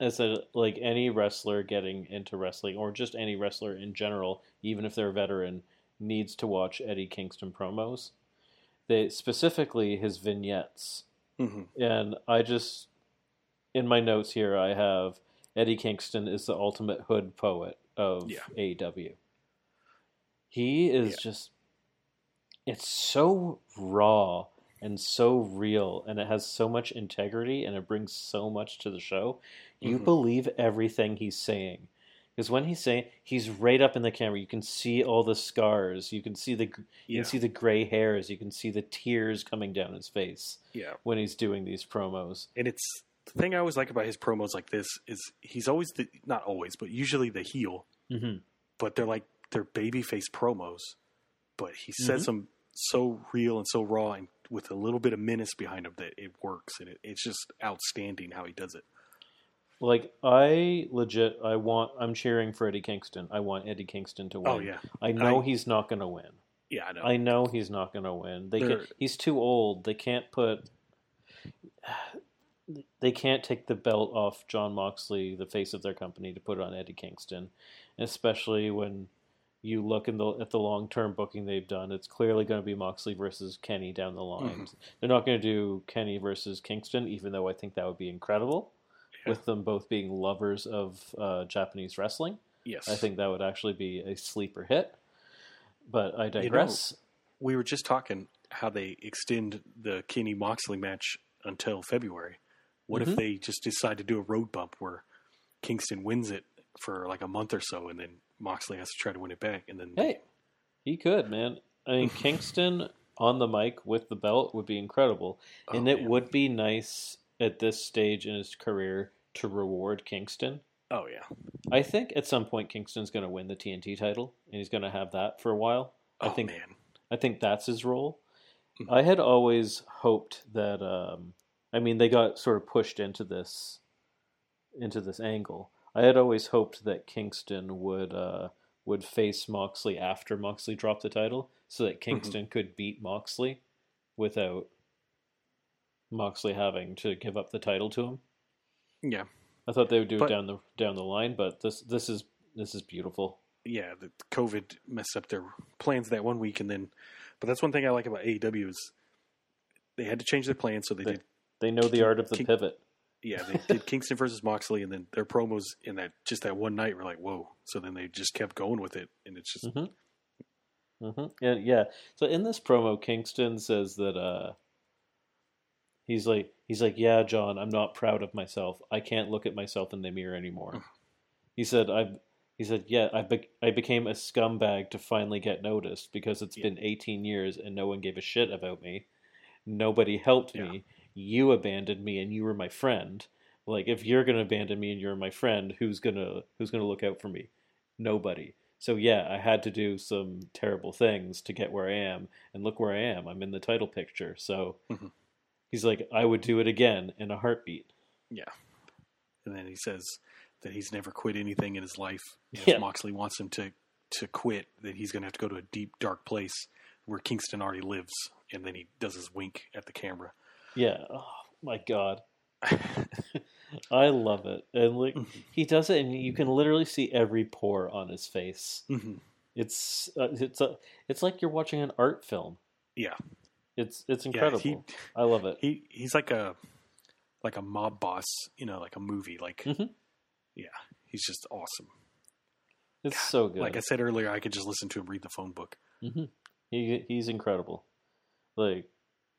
as a like any wrestler getting into wrestling or just any wrestler in general, even if they're a veteran, needs to watch Eddie Kingston promos. They specifically his vignettes. hmm And I just in my notes here I have Eddie Kingston is the ultimate hood poet of Yeah. AEW. He is Yeah. just it's so raw and so real and it has so much integrity and it brings so much to the show. You Mhm. believe everything he's saying. Because when he's saying he's right up in the camera, you can see all the scars, you can see the you Yeah, can see the gray hairs, you can see the tears coming down his face yeah. when he's doing these promos. And it's the thing I always like about his promos like this is he's always the not always, but usually the heel. Mm-hmm. But they're like they're babyface promos. But he says Mhm. them so real and so raw and with a little bit of menace behind him that it works and it, it's just outstanding how he does it. Like I legit, I want. I'm cheering for Eddie Kingston. I want Eddie Kingston to win. Oh yeah, I know I- he's not going to win. yeah. I know. I know he's not going to win. They can, he's too old. They can't put. They can't take the belt off Jon Moxley, the face of their company, to put it on Eddie Kingston, especially when you look in the at the long term booking they've done. It's clearly going to be Moxley versus Kenny down the line. Mhm. They're not going to do Kenny versus Kingston, even though I think that would be incredible. Yeah. With them both being lovers of uh, Japanese wrestling, yes, I think that would actually be a sleeper hit. But I digress. we were just talking how they extend the Kenny Moxley match until February. What Mhm. if they just decide to do a road bump where Kingston wins it for like a month or so, and then Moxley has to try to win it back, and then Hey, he could, man. I mean, Kingston on the mic with the belt would be incredible, Oh, and it man. would be nice at this stage in his career to reward Kingston. Oh yeah, I think at some point Kingston's going to win the TNT title, and he's going to have that for a while. I oh think man, I think that's his role. Mhm. I had always hoped that. Um, I mean, they got sort of pushed into this, into this angle. I had always hoped that Kingston would uh, would face Moxley after Moxley dropped the title, so that Kingston could beat Moxley without Moxley having to give up the title to him. yeah, I thought they would do But- it down the down the line, but this this is this is beautiful. yeah. The COVID messed up their plans that one week, and then, but that's one thing I like about AEW is they had to change their plans, so they They- did. They know the art of the King- pivot. Yeah, they did Kingston versus Moxley, and then their promos in that just that one night were like, whoa. So then they just kept going with it, and it's just Mhm. hmm And yeah, so in this promo, Kingston says that uh, he's like he's like, yeah, John, I'm not proud of myself. I can't look at myself in the mirror anymore. he said, I've. He said, "Yeah, I be- I became a scumbag to finally get noticed because it's Yeah. been 18 years and no one gave a shit about me. Nobody helped Yeah. me. You abandoned me and you were my friend. Like if you're gonna abandon me and you're my friend, who's gonna who's gonna look out for me? Nobody. So yeah, I had to do some terrible things to get where I am, and look where I am. I'm in the title picture. So Mhm. He's like, I would do it again in a heartbeat. Yeah. And then he says that he's never quit anything in his life. And Yeah. If Moxley wants him to, to quit, that he's going to have to go to a deep, dark place where Kingston already lives. And then he does his wink at the camera. Yeah. Oh my god. I love it. And like he does it, and you can literally see every pore on his face. hmm It's uh, it's a, it's like you're watching an art film. Yeah. It's it's Yeah, incredible. he, I love it. he he's like a like a mob boss, you know, like a movie. Like, Mhm. yeah, he's just awesome. It's so good. Like I said earlier, I could just listen to him read the phone book. hmm He he's incredible. Like,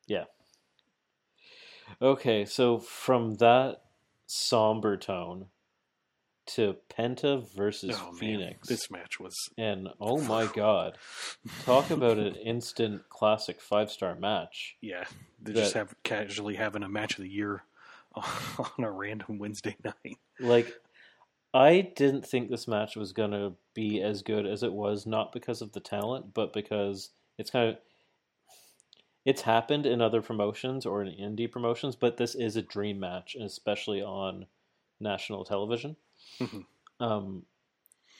yeah. Okay, so from that somber tone to Penta versus Oh, man, Fenix, this match was and oh my god, talk about an instant classic five star match. yeah. They just have casually having a match of the year on a random Wednesday night. Like, I didn't think this match was gonna be as good as it was, not because of the talent, but because it's kind of it's happened in other promotions or in indie promotions, but this is a dream match, and especially on national television. Mhm. um,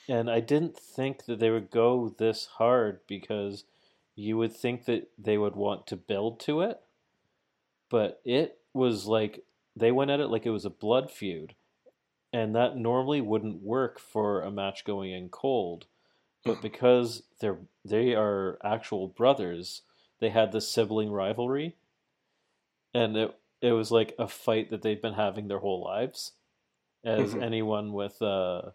and I didn't think that they would go this hard because you would think that they would want to build to it, but it was like they went at it like it was a blood feud, and that normally wouldn't work for a match going in cold. But Mhm. because they're they are actual brothers, they had this sibling rivalry, and it it was like a fight that they've been having their whole lives, as Mhm. anyone with uh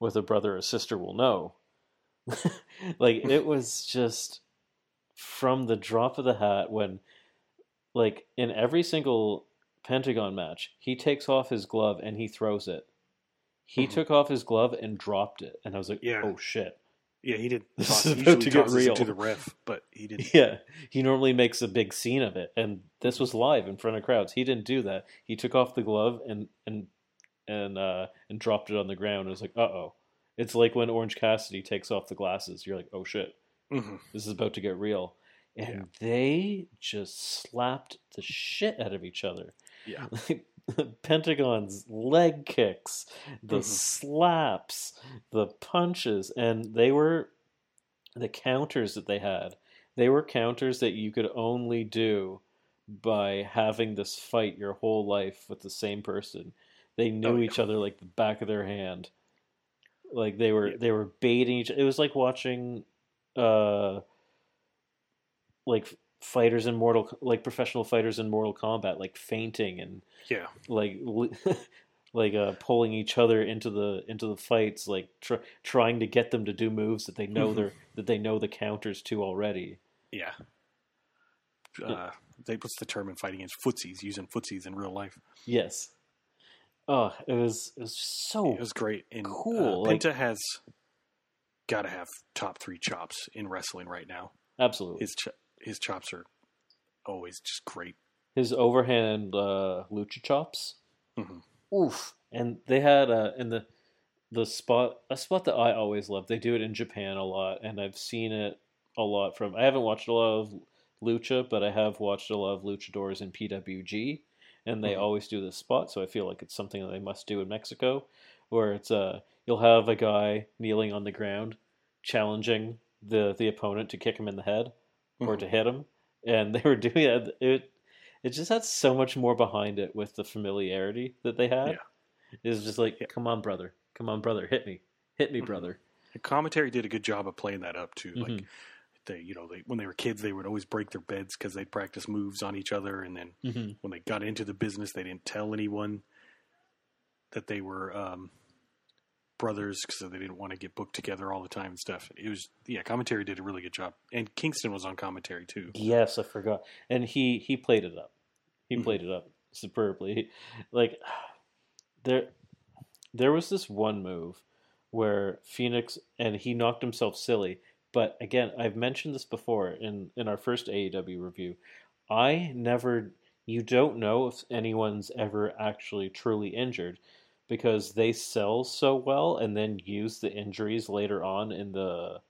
with a brother or sister will know. like it was just from the drop of the hat when like in every single Pentagon match, he takes off his glove and he throws it. He Mhm. took off his glove and dropped it, and I was like, Yeah. "Oh shit!" Yeah, he did. This is about to get real. to the ref, but he didn't. Yeah, he normally makes a big scene of it, and this was live in front of crowds. He didn't do that. He took off the glove and and and uh, and dropped it on the ground. It was like, uh oh. It's like when Orange Cassidy takes off the glasses. You're like, oh shit, hmm this is about to get real. And Yeah. they just slapped the shit out of each other. Yeah. Pentagon's leg kicks, the Mhm. slaps, the punches, and they were the counters that they had. They were counters that you could only do by having this fight your whole life with the same person. They knew Oh, yeah. each other like the back of their hand. Like they were Yeah. they were baiting each it was like watching uh like fighters in mortal like professional fighters in mortal kombat like fainting and Yeah. like like uh pulling each other into the into the fights like tr- trying to get them to do moves that they know Mhm. they're that they know the counters to already Yeah. Uh, they what's the term in fighting against footsies? Using footsies in real life. yes oh it was it was so It was great. And Cool, Uh, like- Penta has got to have top three chops in wrestling right now. absolutely His ch- his chops are always just great. his overhand uh lucha chops Mhm. oof and they had uh in the the spot a spot that i always love they do it in japan a lot and i've seen it a lot from i haven't watched a lot of lucha but i have watched a lot of luchadors in pwg and they Mhm. always do this spot so i feel like it's something that they must do in mexico where it's uh you'll have a guy kneeling on the ground challenging the the opponent to kick him in the head or Mhm. to hit him and they were doing it it it just had so much more behind it with the familiarity that they had Yeah. it was just like Yeah. come on brother come on brother hit me hit me Mhm. brother The commentary did a good job of playing that up too. Like Mhm. They, you know, they when they were kids, they would always break their beds because they'd practice moves on each other, and then mm-hmm. when they got into the business, they didn't tell anyone that they were um, brothers because they didn't want to get booked together all the time and stuff. It was yeah, commentary did a really good job, and Kingston was on commentary too. Yes, I forgot, and he he played it up. He Mhm. played it up superbly. Like there, there was this one move where Fenix and he knocked himself silly. But again, I've mentioned this before in in our first AEW review. I never. You don't know if anyone's ever actually truly injured because they sell so well and then use the injuries later on in the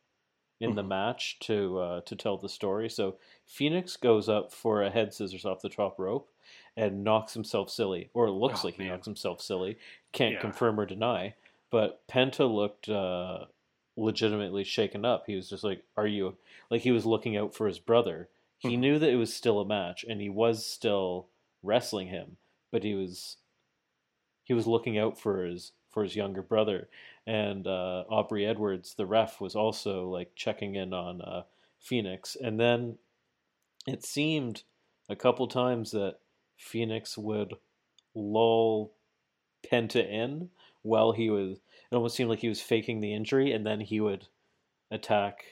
in the Mhm. match to uh, to tell the story. So Fenix goes up for a head scissors off the top rope and knocks himself silly, or it looks Oh, like he knocks himself silly. Can't Yeah. confirm or deny, but Penta looked uh, legitimately shaken up. He was just like, "Are you?" Like he was looking out for his brother. He Mhm. knew that it was still a match, and he was still wrestling him, but he was he was looking out for his for his younger brother. And uh, Aubrey Edwards, the ref, was also like checking in on uh, Fenix. And then it seemed a couple times that Fenix would lull Penta in while he was. It almost seemed like he was faking the injury, and then he would attack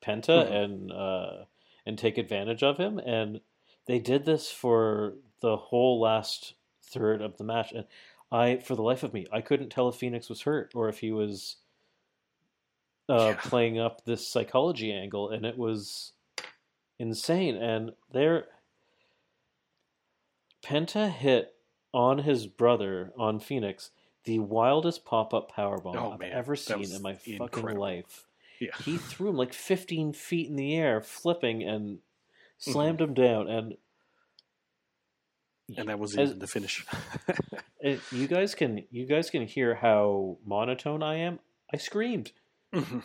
Penta Mhm. and uh, and take advantage of him. And they did this for the whole last third of the match. And I, for the life of me, I couldn't tell if Fenix was hurt or if he was uh, Yeah. playing up this psychology angle, and it was insane. And there, Penta hit on his brother on Fenix the wildest pop up powerbomb Oh, I've man. ever seen in my fucking life. Yeah, He threw him like 15 feet in the air, flipping and slammed Mm-hmm. him down. And and that was As- the finish. it, you guys can you guys can hear how monotone I am. I screamed. Mhm.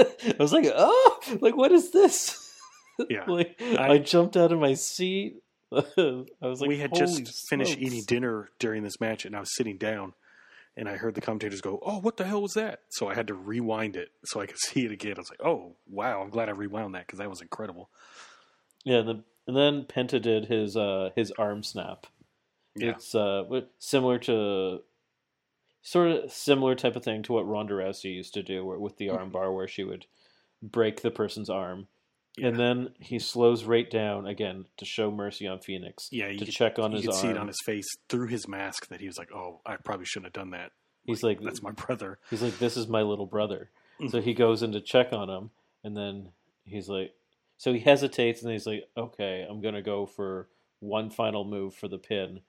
I was like, "Oh, like what is this?" Yeah. like I- I, jumped out of my seat. I was like, we had "Holy just finished eating dinner during this match, and I was sitting down, and I heard the commentators go, "Oh, what the hell was that?" So I had to rewind it so I could see it again. I was like, "Oh, wow! I'm glad I rewound that because that was incredible." Yeah, and, the, and then Penta did his uh, his arm snap. Yeah, It's uh, similar to sort of similar type of thing to what Ronda Rousey used to do, with the arm Mhm. bar, where she would break the person's arm, Yeah. and then he slows right down again to show mercy on Fenix. yeah. You to could, check on his. you could see it on his face through his mask that he was like, "Oh, I probably shouldn't have done that." He's like, "That's my brother." He's like, "This is my little brother." So Mhm. he goes in to check on him, and then he's like, so he hesitates, and he's like, "Okay, I'm gonna go for one final move for the pin."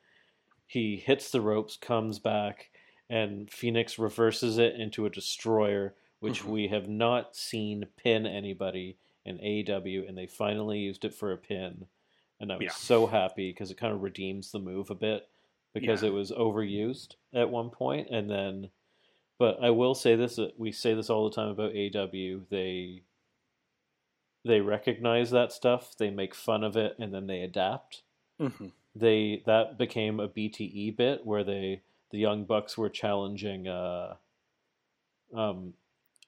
He hits the ropes, comes back, and Fenix reverses it into a destroyer, which Mhm. we have not seen pin anybody in AEW, and they finally used it for a pin. And I was Yeah. so happy because it kind of redeems the move a bit because Yeah. it was overused at one point, and then. But I will say this: that we say this all the time about AEW. They they recognize that stuff, they make fun of it, and then they adapt Mhm. they that became a BTE bit where they the young bucks were challenging uh, um,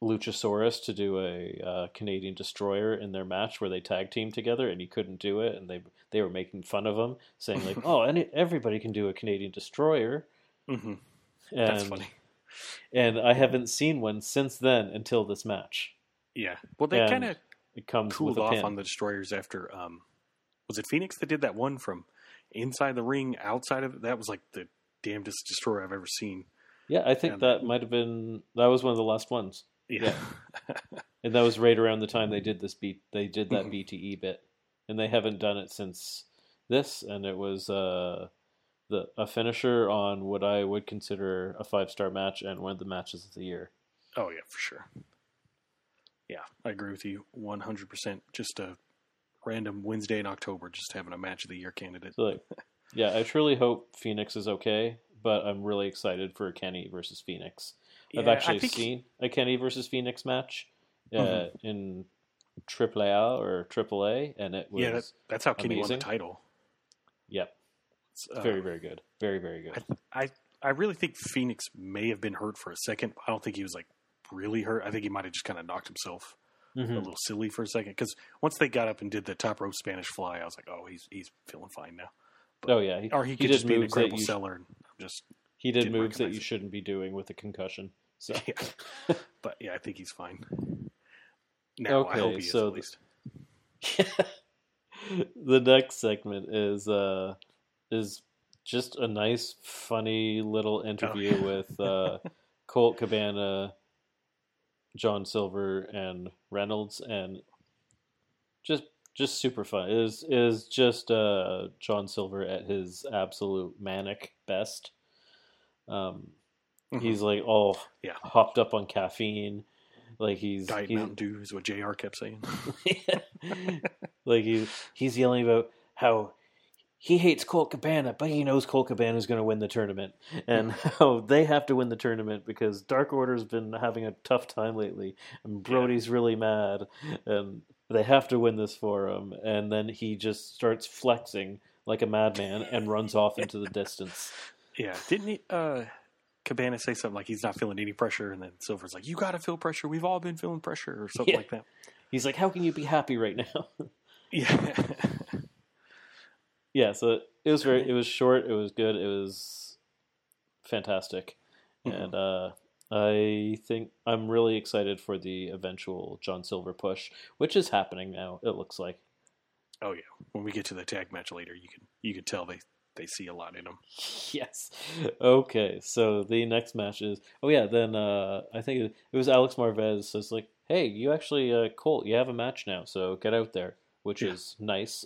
Luchasaurus to do a uh, Canadian Destroyer in their match where they tag team together and he couldn't do it and they they were making fun of him saying like oh any, everybody can do a Canadian Destroyer Mhm. and That's funny. and I haven't seen one since then until this match Yeah. Well, they kind of it comes cooled off pin on the destroyers after. Um, was it Fenix that did that one from inside the ring, outside of it? That was like the damnedest destroyer I've ever seen. yeah I think and- that might have been that was one of the last ones Yeah. And that was right around the time they did this beat. They did that Mhm. BTE bit, and they haven't done it since this. And it was uh, the a finisher on what I would consider a five star match and one of the matches of the year. oh yeah, for sure. Yeah, I agree with you one hundred percent. Just a random Wednesday in October, just having a match of the year candidate. So like, yeah, I truly hope Fenix is okay, but I'm really excited for Kenny versus Fenix. I've Yeah, I actually think- seen a Kenny versus Fenix match uh, Mhm. in AAA or AAA, and it was Yeah, that, that's how Kenny amazing. won the title. yep, It's, uh, very very good, very very good. I I really think Fenix may have been hurt for a second. I don't think he was like really hurt. I think he might have just kind of knocked himself Mhm. a little silly for a second because once they got up and did the top rope Spanish fly, I was like, oh, he's he's feeling fine now. Oh yeah, he, Or he, he could just be an incredible seller. And just He did moves that you it. shouldn't be doing with a concussion. So Yeah. but yeah, I think he's fine. Now I hope he is so at the- least. the next segment is uh is just a nice, funny little interview yeah. with uh, Colt Cabana, John Silver, and Reynolds, and just just super fun. It is is just uh, John Silver at his absolute manic best. Um, Mhm. He's like all Yeah. hopped up on caffeine. Like he's Diet he's, Mountain Dew is what Jr. kept saying. like he's he's yelling about how he hates Colt Cabana, but he knows Colt Cabana is going to win the tournament, and how they have to win the tournament because Dark Order's been having a tough time lately, and Brodie's really mad, and they have to win this for him. And then he just starts flexing like a madman and runs off into the distance. Yeah, didn't he? Uh, Cabana say something like he's not feeling any pressure, and then Silver's like, "You got to feel pressure. We've all been feeling pressure," or something Yeah. like that. He's like, "How can you be happy right now?" Yeah, yeah, so it was very, it was short, it was good, it was fantastic, Mhm. and uh, I think I'm really excited for the eventual John Silver push, which is happening now. It looks like. oh yeah. When we get to the tag match later, you can you can tell they they see a lot in him. Yes. Okay, so the next match is oh yeah, then uh, I think it, it was Alex Marvez So it's like, hey, you actually uh, Colt, you have a match now, so get out there, which Yeah. is nice.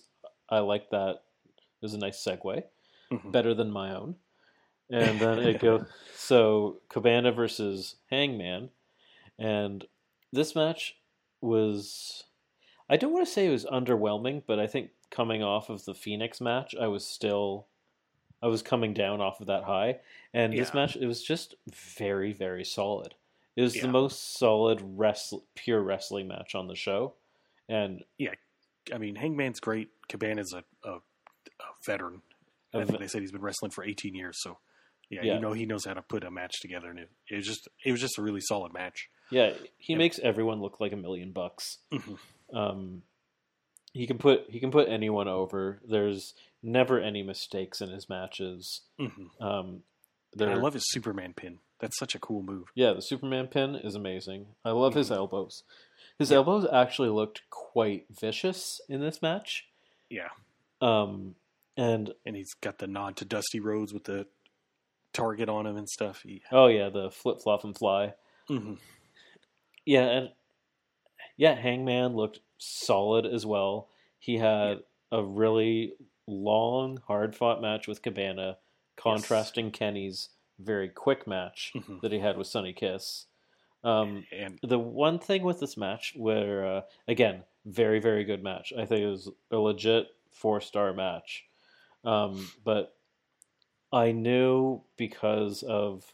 I like that. It was a nice segue. Mhm. better than my own. And then it goes so Cabana versus Hangman, and this match was I don't want to say it was underwhelming, but I think coming off of the Fenix match, I was still I was coming down off of that high, and this match it was just very very solid. It was Yeah. the most solid wrestle, pure wrestling match on the show, and yeah, I mean, Hangman's great. Cabana's a, a, a veteran. I A think they said he's been wrestling for 18 years, so yeah, Yeah. you know he knows how to put a match together, and it, it was just it was just a really solid match. yeah, he Yep. makes everyone look like a million bucks. Mhm. Um, he can put he can put anyone over. There's never any mistakes in his matches. Mhm. Um, I love his Superman pin. That's such a cool move. yeah, the Superman pin is amazing. I love his Mhm. elbows. His elbows actually looked quite vicious in this match. Yeah, Um, and and he's got the nod to Dusty Rhodes with the target on him and stuff. He, oh yeah, the flip flop and fly. Mhm. Yeah, and yeah, Hangman looked solid as well. He had a really long, hard fought match with Cabana, contrasting Kenny's very quick match Mhm. that he had with Sonny Kiss. Um, and the one thing with this match, where uh, again, very very good match. I think it was a legit four star match, um, but I knew because of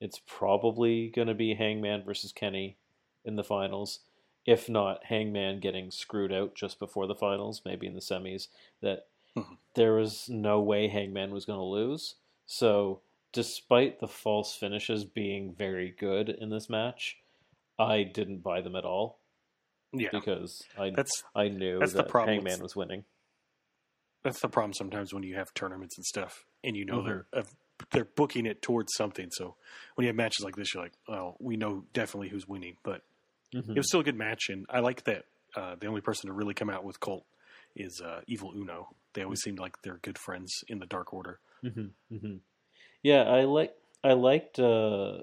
it's probably going to be Hangman versus Kenny in the finals, if not Hangman getting screwed out just before the finals, maybe in the semis. That Mhm. there was no way Hangman was going to lose. So despite the false finishes being very good in this match, I didn't buy them at all yeah, because I that's I knew that's the that problem Hangman was winning. that's the problem sometimes when you have tournaments and stuff, and you know Mhm. they're uh, they're booking it towards something. So when you have matches like this, you're like, well, we know definitely who's winning, but Mhm. it was still a good match, and I like that. Uh, the only person to really come out with Colt is uh, Evil Uno. They always seem like they're good friends in the Dark Order. hmm hmm Yeah, I like I liked uh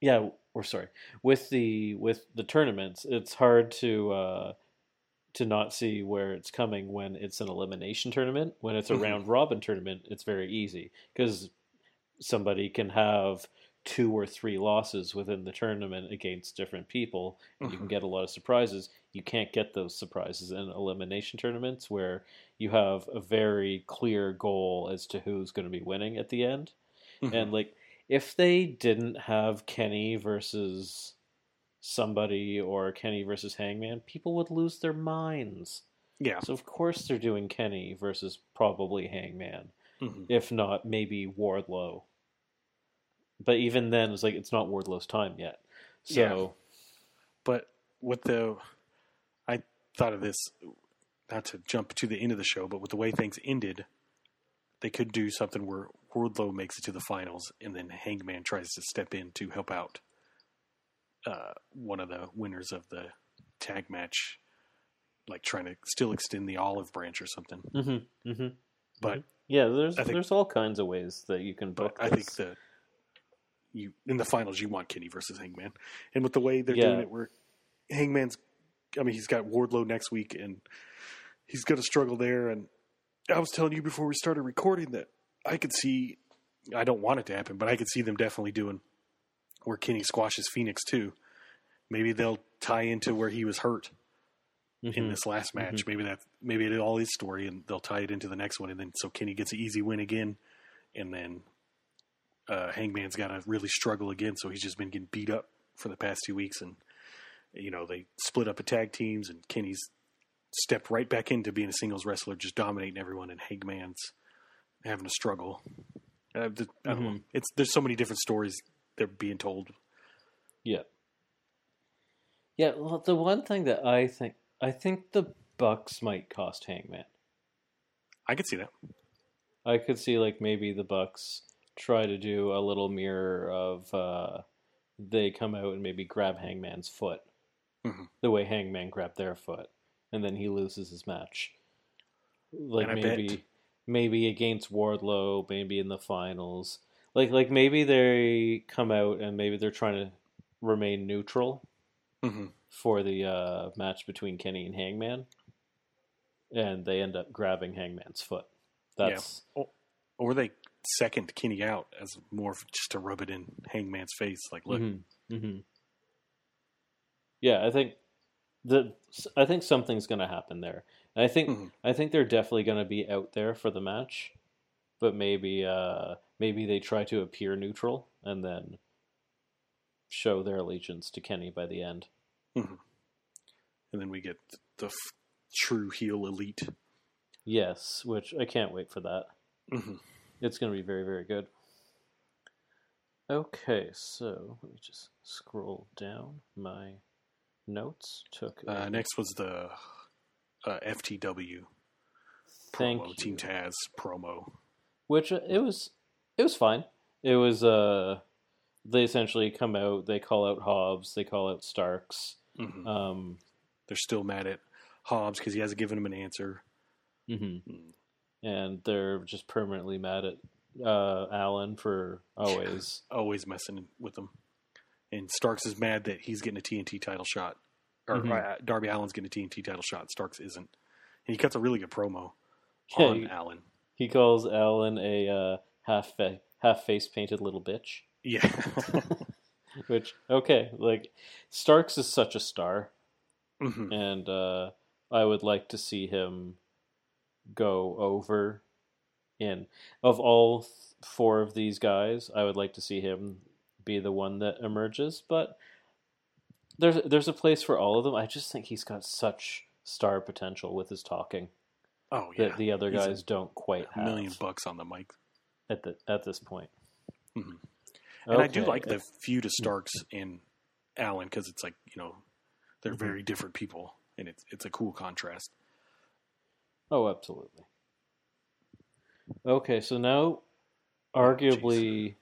yeah, or sorry, with the with the tournaments, it's hard to uh to not see where it's coming when it's an elimination tournament. When it's a Mhm. round robin tournament, it's very easy because somebody can have two or three losses within the tournament against different people and you can Mhm. get a lot of surprises you can't get those surprises in elimination tournaments where you have a very clear goal as to who's going to be winning at the end Mhm. and like if they didn't have Kenny versus somebody or Kenny versus Hangman, people would lose their minds. yeah, So of course they're doing Kenny versus probably Hangman, Mhm. if not maybe Wardlow. But even then, it's like it's not Wardlow's time yet. So But with the I thought of this not to jump to the end of the show, but with the way things ended, they could do something where Wardlow makes it to the finals, and then Hangman tries to step in to help out uh, one of the winners of the tag match, like trying to still extend the olive branch or something. Mm-hmm. Mm-hmm. But Yeah, there's think- there's all kinds of ways that you can book. I think the you in the finals you want Kenny versus Hangman, and with the way they're Yeah. doing it, where Hangman's, I mean, he's got Wardlow next week, and he's going to struggle there. And I was telling you before we started recording that I could see, I don't want it to happen, but I could see them definitely doing where Kenny squashes Fenix too. Maybe they'll tie into where he was hurt in Mhm. this last match. Maybe that maybe it's all his story, and they'll tie it into the next one, and then so Kenny gets an easy win again, and then uh, Hangman's got to really struggle again. So he's just been getting beat up for the past two weeks, and you know they split up a tag teams, and Kenny's stepped right back into being a singles wrestler, just dominating everyone, and Hangman's having a struggle. Uh, the, I don't know. Mhm. It's there's so many different stories they're being told. Yeah. Yeah, well, the one thing that I think I think the Bucks might cost Hangman. I could see that. I could see like maybe the Bucks try to do a little mirror of uh they come out and maybe grab Hangman's foot. Mhm. The way Hangman grabbed their foot and then he loses his match. Like maybe bet- maybe against Wardlow, maybe in the finals. Like like maybe they come out and maybe they're trying to remain neutral hmm for the uh, match between Kenny and Hangman, and they end up grabbing Hangman's foot. That's Or they second Kenny out as more of just to rub it in Hangman's face. Like, look, Mhm, mhm. yeah. I think the I think something's going to happen there. And I think Mhm. I think they're definitely going to be out there for the match, but maybe uh, maybe they try to appear neutral and then show their allegiance to Kenny by the end. and then we get the f- true heel elite. Yes, which I can't wait for that. hmm It's going to be very, very good. Okay, so let me just scroll down my notes. Took Uh, next was the uh, FTW thank promo, you. Team Taz promo. Which uh, it was, it was fine. It was. Uh, they essentially come out. They call out Hobbs. They call out Starks. hmm Um, They're still mad at Hobbs because he hasn't given him an answer. mhm. And they're just permanently mad at uh, Allin for always. Always messing with them. And Starks is mad that he's getting a TNT title shot. Or Mhm. uh, Darby Allin's getting a TNT title shot. Starks isn't. And he cuts a really good promo Yeah, on he- Allin. he calls Allin a uh, half fa- half face painted little bitch. Yeah. Which okay, like Starks is such a star, Mhm. and uh, I would like to see him go over. In of all four of these guys, I would like to see him be the one that emerges. But there's there's a place for all of them. I just think he's got such star potential with his talking Oh, yeah. that the other He's guys don't quite a have million bucks on the mic. at the at this point. Mhm. And I do like the feud of Starks and Allin because it's like you know they're Mhm. very different people, and it's it's a cool contrast. Oh, absolutely. Okay, so now, arguably,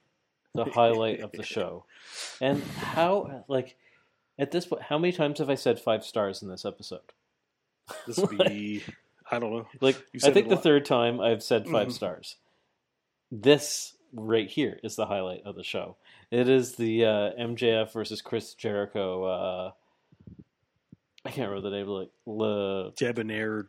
the highlight of the show, and how like at this point, how many times have I said five stars in this episode? This would be I don't know. Like I think the lot. third time I've said 5 Mhm. stars. This right here is the highlight of the show. It is the uh, MJF versus Chris Jericho. Uh, I can't remember the name. Like Le, Debonair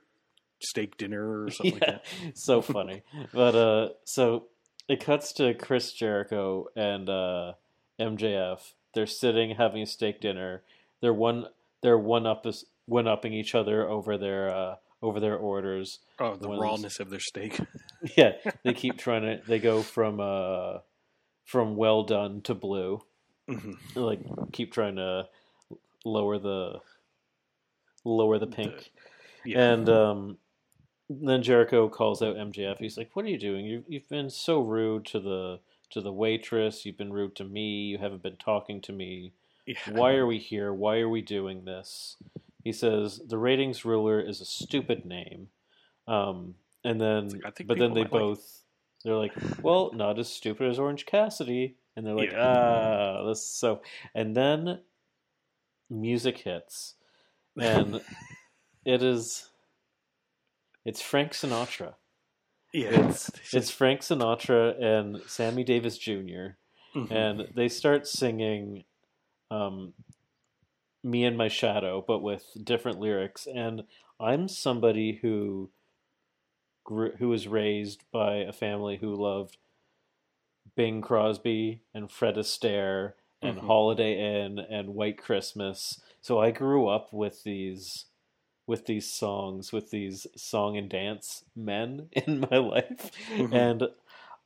steak dinner or something like yeah, that. so funny. but uh, so it cuts to Chris Jericho and uh, MJF. They're sitting having a steak dinner. They're one. They're one up one upping each other over their uh, over their orders. Oh, the rawness of their steak. Yeah, they keep trying to. They go from uh, from well done to blue. Mhm. Like keep trying to lower the lower the pink. Yeah. And um, then Jericho calls out MJF. He's like, "What are you doing? You, you've been so rude to the to the waitress. You've been rude to me. You haven't been talking to me. yeah. Why are we here? Why are we doing this?" He says, "The ratings ruler is a stupid name." Um, and then, like, but then they might like both They're like, well, not as stupid as Orange Cassidy, and they're like, Yeah. ah, this so. And then music hits, and it is, it's Frank Sinatra. yeah, It's it's Frank Sinatra and Sammy Davis Jr. Mhm. and they start singing um, "Me and My Shadow," but with different lyrics. And I'm somebody who grew, who was raised by a family who loved Bing Crosby and Fred Astaire and Mhm. Holiday Inn and White Christmas. So I grew up with these with these songs, with these song and dance men in my life. Mhm. And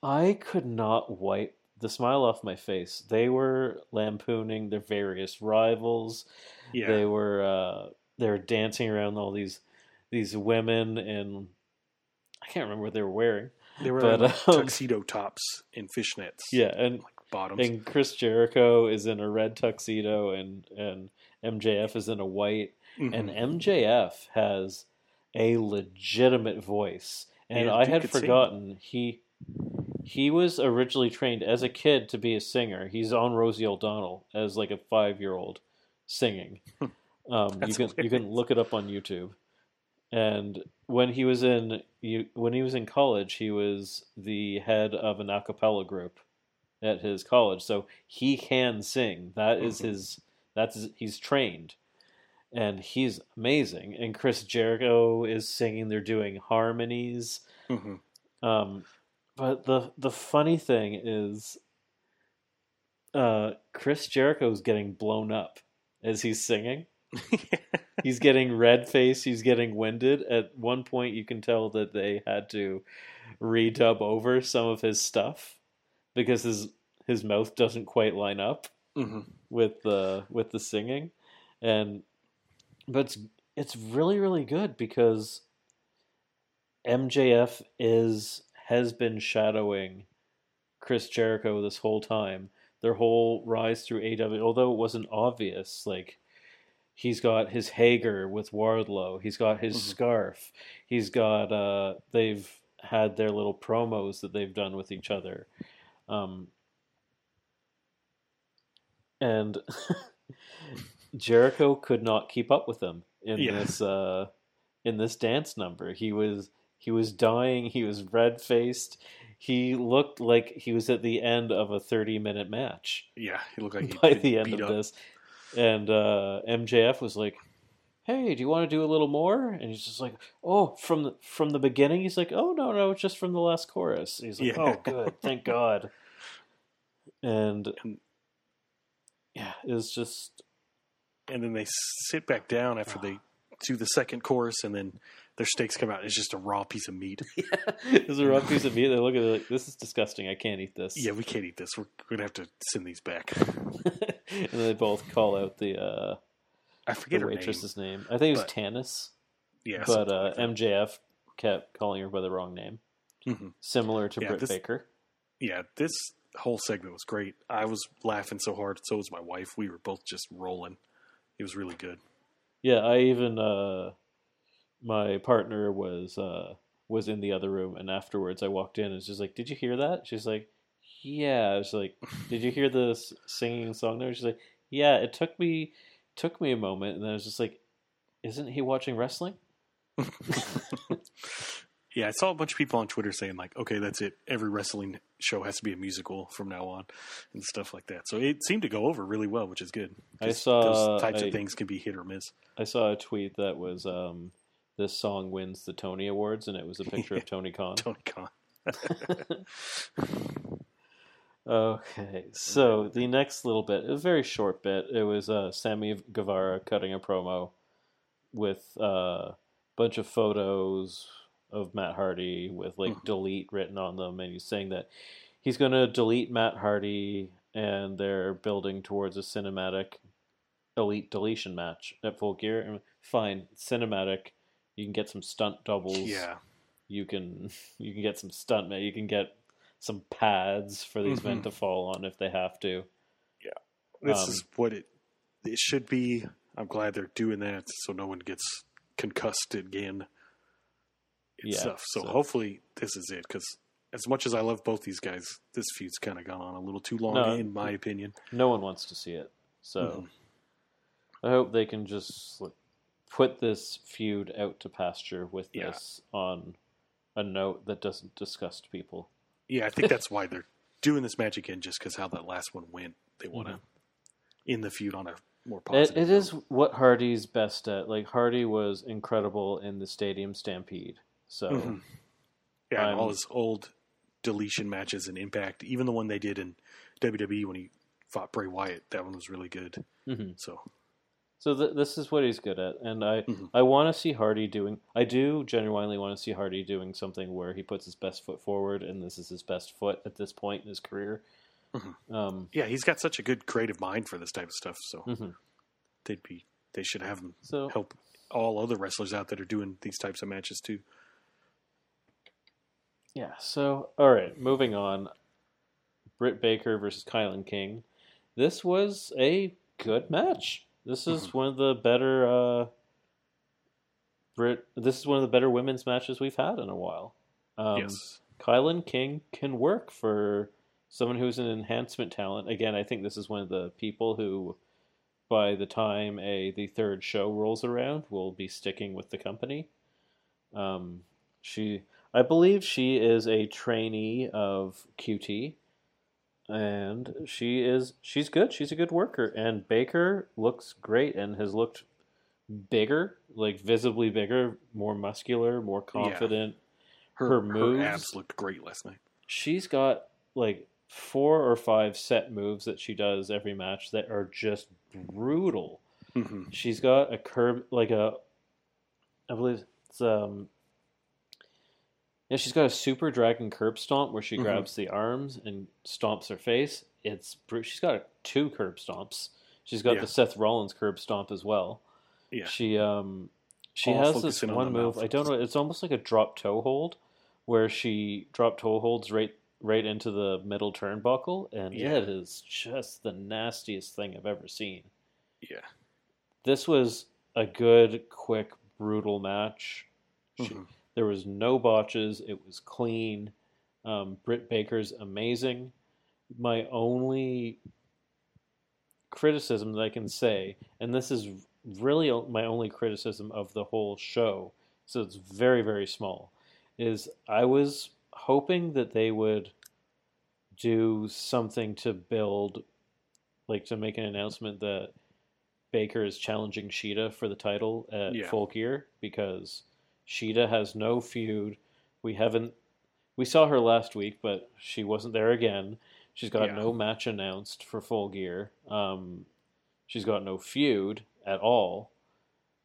I could not wipe the smile off my face. They were lampooning their various rivals. yeah, They were uh, they were dancing around all these these women and I can't remember what they were wearing. they were but, like, um, tuxedo tops and fishnets. Yeah, and like bottoms. and Chris Jericho is in a red tuxedo and and MJF is in a white Mhm. and MJF has a legitimate voice. And Yeah, I had could sing. forgotten he he was originally trained as a kid to be a singer. He's on Rosie O'Donnell as like a five year old singing. Um, you can you can look it up on YouTube. And when he was in you when he was in college, he was the head of an a cappella group at his college. So he can sing. That is Mhm. his that's his, he's trained. And he's amazing. And Chris Jericho is singing, they're doing harmonies. Mhm. Um, but the the funny thing is, uh, Chris Jericho's getting blown up as he's singing. He's getting red face. He's getting winded. At one point, you can tell that they had to redub over some of his stuff because his his mouth doesn't quite line up Mhm. with the with the singing, and but it's it's really really good because MJF is has been shadowing Chris Jericho this whole time. Their whole rise through AW, although it wasn't obvious, like he's got his Hager with Wardlow, he's got his Mhm. scarf, he's got uh they've had their little promos that they've done with each other. Um and Jericho could not keep up with him in Yeah. this uh in this dance number. He was he was dying, he was red faced. He looked like he was at the end of a 30 minute match Yeah, he looked like he by the end of up. this. And uh, MJF was like, "Hey, do you want to do a little more?" And he's just like, "Oh, from the from the beginning." He's like, "Oh no, no, it's just from the last chorus." He's like, Yeah. "Oh, good, thank God." And And- yeah, it's just and then they sit back down after they do the second chorus, and then their steaks come out. It's just a raw piece of meat. it's a raw piece of meat. They look at it like, "This is disgusting. I can't eat this." yeah, we can't eat this. We're gonna have to send these back. and then they both call out the uh, I the forget name. waitress's name. I think it was but- Tanis, Yeah, but uh, like. MJF kept calling her by the wrong name, Mhm. similar to Yeah, Britt this- Baker. yeah, this whole segment was great. I was laughing so hard. So was my wife. We were both just rolling. It was really good. Yeah, I even uh, my partner was uh, was in the other room, and afterwards I walked in and just like, "Did you hear that?" She's like, "Yeah." I was like, "Did you hear the singing song there?" She's like, "Yeah." It took me took me a moment, and then I was just like, "Isn't he watching wrestling?" Yeah, I saw a bunch of people on Twitter saying like, "Okay, that's it. Every wrestling show has to be a musical from now on," and stuff like that. So it seemed to go over really well, which is good. I saw- those types I- of things can be hit or miss. I saw a tweet that was um, this song wins the Tony Awards, and it was a picture of Tony Khan. Tony Khan. Okay, so the next little bit, a very short bit, it was uh, Sammy Guevara cutting a promo with uh, a bunch of photos of Matt Hardy with like Mhm. delete written on them, and he's saying that he's going to delete Matt Hardy, and they're building towards a cinematic elite deletion match at Full Gear. And fine, cinematic. You can get some stunt doubles Yeah, you can you can get some stuntmen. You can get some pads for these men Mhm. to fall on if they have to. Yeah, this Um, is what it it should be. I'm glad they're doing that, so no one gets concussed again. Yeah, stuff. So, so- hopefully this is it because as much as I love both these guys, this feud's kind of gone on a little too long, No. in my opinion. No one wants to see it. So Mhm. I hope they can just like, put this feud out to pasture with Yeah. this on a note that doesn't disgust people. Yeah, I think that's why they're doing this match again, just because how that last one went. They want to in the feud on a more It, positive. it note. is what Hardy's best at. Like Hardy was incredible in the Stadium Stampede. So Mhm. Yeah, and all his old deletion matches and Impact, even the one they did in WWE when he fought Bray Wyatt, that one was really good. Mhm. So So th- this is what he's good at, and I Mhm. I want to see Hardy doing. I do genuinely want to see Hardy doing something where he puts his best foot forward, and this is his best foot at this point in his career. Mhm. Um, yeah, he's got such a good creative mind for this type of stuff. So mhm. they'd be they should have him So help all other wrestlers out that are doing these types of matches too. Yeah. So all right, moving on. Britt Baker versus Kylan King. This was a good match. This is Mhm. one of the better. Uh, Brit. This is one of the better women's matches we've had in a while. Um, yes. Kylan King can work for someone who's an enhancement talent. Again, I think this is one of the people who, by the time a the third show rolls around, will be sticking with the company. Um, she, I believe, she is a trainee of QT, and she is she's good. She's a good worker, and Baker looks great and has looked bigger, like visibly bigger, more muscular, more confident Her, her her moves- abs looked great last night. she's got like four or five set moves that she does every match that are just brutal. hmm She's got a curb like a I believe it's um yeah, she's got a super dragon curb stomp where she Mhm. grabs the arms and stomps her face. It's she's got two curb stomps. She's got Yeah. the Seth Rollins curb stomp as well. Yeah. She um she All has this focusing on one move. I don't know. It's almost like a drop toe hold, where she drop toe holds right right into the middle turnbuckle, and Yeah. it is just the nastiest thing I've ever seen. Yeah. This was a good, quick, brutal match. She, Mhm. There was no botches. It was clean. Um, Britt Baker's amazing. My only criticism that I can say, and this is really my only criticism of the whole show, so it's very, very small, is I was hoping that they would do something to build, like to make an announcement that Baker is challenging Shida for the title at Yeah. Full Gear because Shida has no feud. We haven't. We saw her last week, but she wasn't there again. She's got Yeah. no match announced for Full Gear. Um, she's got no feud at all.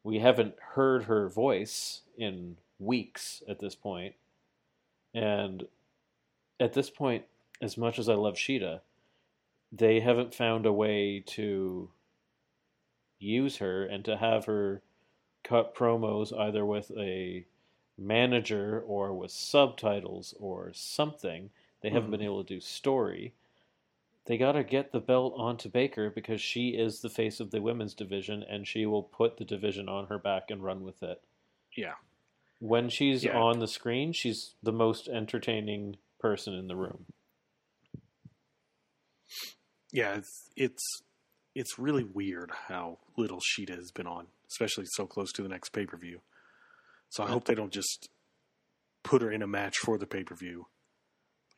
We haven't heard her voice in weeks at this point. And at this point, as much as I love Shida, they haven't found a way to use her and to have her cut promos either with a manager or with subtitles or something. They haven't been Mhm. able to do story. They got to get the belt onto Baker because she is the face of the women's division and she will put the division on her back and run with it. Yeah. When she's Yeah. on the screen, she's the most entertaining person in the room. Yeah, it's it's it's really weird how little Shida has been on, especially so close to the next pay per view. So I hope they don't just put her in a match for the pay per view.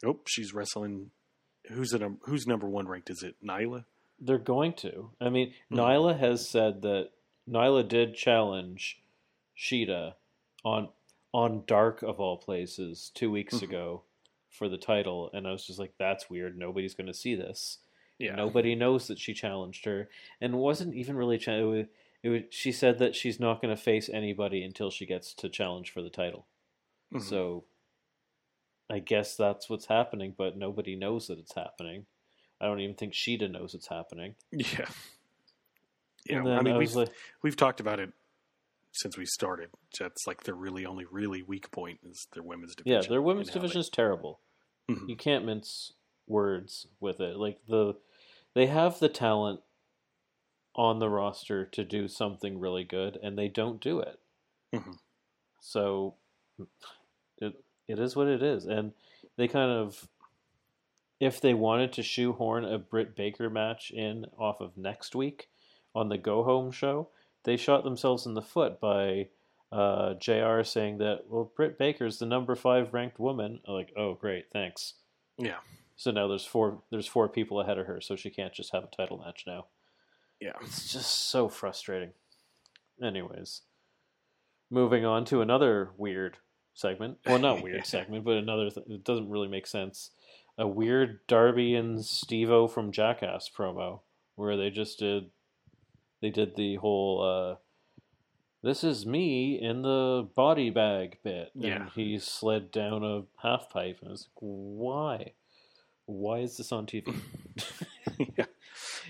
Oh, she's wrestling. Who's? Who's number one ranked? Is it Nyla? They're going to. I mean, Mhm. Nyla has said that Nyla did challenge Shida on on Dark of all places two weeks Mhm. ago for the title, and I was just like, "That's weird. Nobody's going to see this. Yeah. Nobody knows that she challenged her, and wasn't even really. Cha- was, she said that she's not going to face anybody until she gets to challenge for the title. Mhm. So, I guess that's what's happening, but nobody knows that it's happening. I don't even think Shida knows it's happening. Yeah. Yeah. I mean, was we've like, we've talked about it since we started. That's like their really only really weak point is their women's division. yeah, their women's division they- is terrible. Mhm. You can't mince words with it. Like the, they have the talent on the roster to do something really good, and they don't do it. Mhm. So, it it is what it is, and they kind of if they wanted to shoehorn a Britt Baker match in off of next week on the Go Home show, they shot themselves in the foot by uh, JR saying that, well, Britt Baker's the number five ranked woman. I'm like, oh, great, thanks. Yeah. So now there's four there's four people ahead of her, so she can't just have a title match now. Yeah. It's just so frustrating. Anyways, moving on to another weird segment. Well, not weird segment, but another. Th- it doesn't really make sense. A weird Darby and Steve-O from Jackass promo where they just did. They did the whole. Uh, this is me in the body bag bit, and Yeah. he slid down a half pipe, and I was like, "Why? Why is this on TV?" yeah.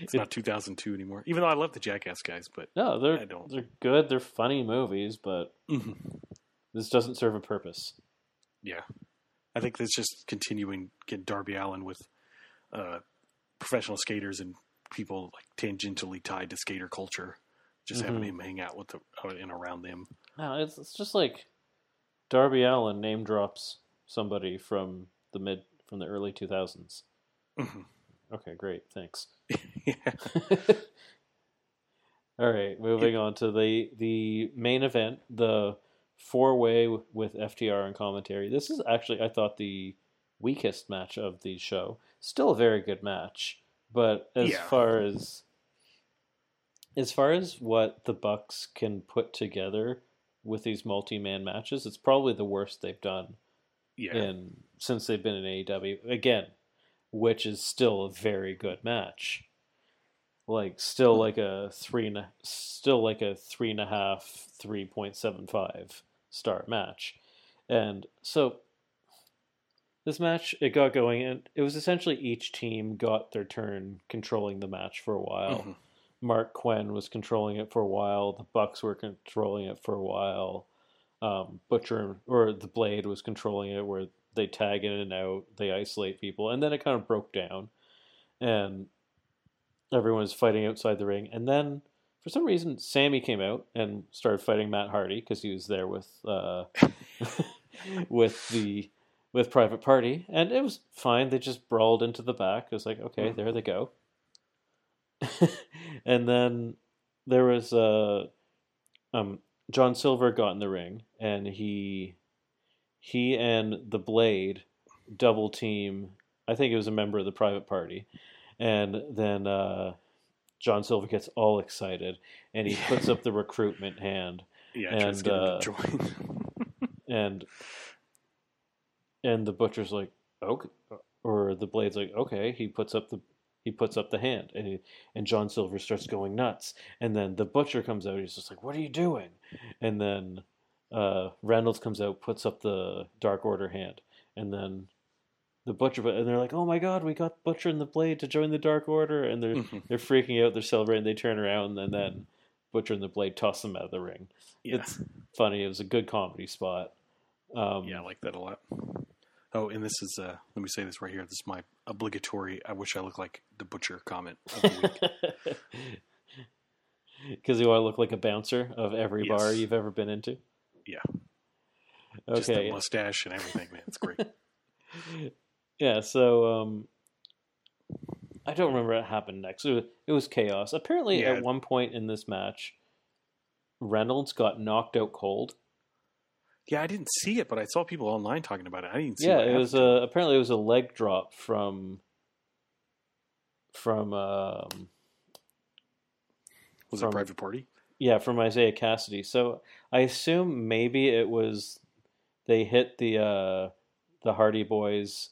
It's not 2002 anymore. Even though I love the Jackass guys, but No, they're I don't. they're good. They're funny movies, but Mhm. this doesn't serve a purpose. yeah, I think that's just continuing get Darby Allin with uh, professional skaters and people like tangentially tied to skater culture, just having Mhm. him hang out with the out and around them. No, it's it's just like Darby Allin name drops somebody from the mid from the early two thousands. Okay, great, thanks. All right, moving on to the the main event, the four way with FTR and commentary. This is actually I thought the weakest match of the show. Still a very good match, but as Yeah. far as as far as what the Bucks can put together with these multi man matches, it's probably the worst they've done Yeah. in since they've been in AEW again, which is still a very good match. Like still like a three and a, still like a three and a half, three point seven five star match, and so this match it got going and it was essentially each team got their turn controlling the match for a while. Mhm. Marq Quen was controlling it for a while. The Bucks were controlling it for a while. Um, Butcher or the Blade was controlling it, where they tag in and out, they isolate people, and then it kind of broke down, and everyone was fighting outside the ring. And then for some reason, Sammy came out and started fighting Matt Hardy because he was there with uh, with the with Private Party, and it was fine. They just brawled into the back. It was like, okay, Mhm. there they go. and then there was uh, um, John Silver got in the ring, and he he and the Blade double team. I think it was a member of the Private Party, and then uh, John Silver gets all excited, and he puts up the recruitment hand, Yeah. and, to get him uh, join. and and the butcher's like okay or the blade's like okay he puts up the he puts up the hand and he, and John Silver starts going nuts and then the butcher comes out he's just like what are you doing and then uh, Reynolds comes out puts up the Dark Order hand and then the butcher and they're like oh my god we got butcher and the blade to join the Dark Order and they're Mhm. they're freaking out they're celebrating they turn around and then butcher and the blade toss them out of the ring Yeah. it's funny it was a good comedy spot um, Yeah, I like that a lot. Oh, and this is uh let me say this right here. This is my obligatory I wish I looked like the butcher comment of the week. Because you want to look like a bouncer of every bar you've ever been into. Yeah. Just the Okay. mustache and everything, man. It's great. yeah. So um, I don't remember what happened next. It was, it was chaos. Apparently, Yeah. at one point in this match, Reynolds got knocked out cold. Yeah, I didn't see it, but I saw people online talking about it. I didn't see yeah, it was a apparently it was a leg drop from from um, Was it from- private party? Yeah, from Isiah Kassidy. So I assume maybe it was they hit the uh, the Hardy Boys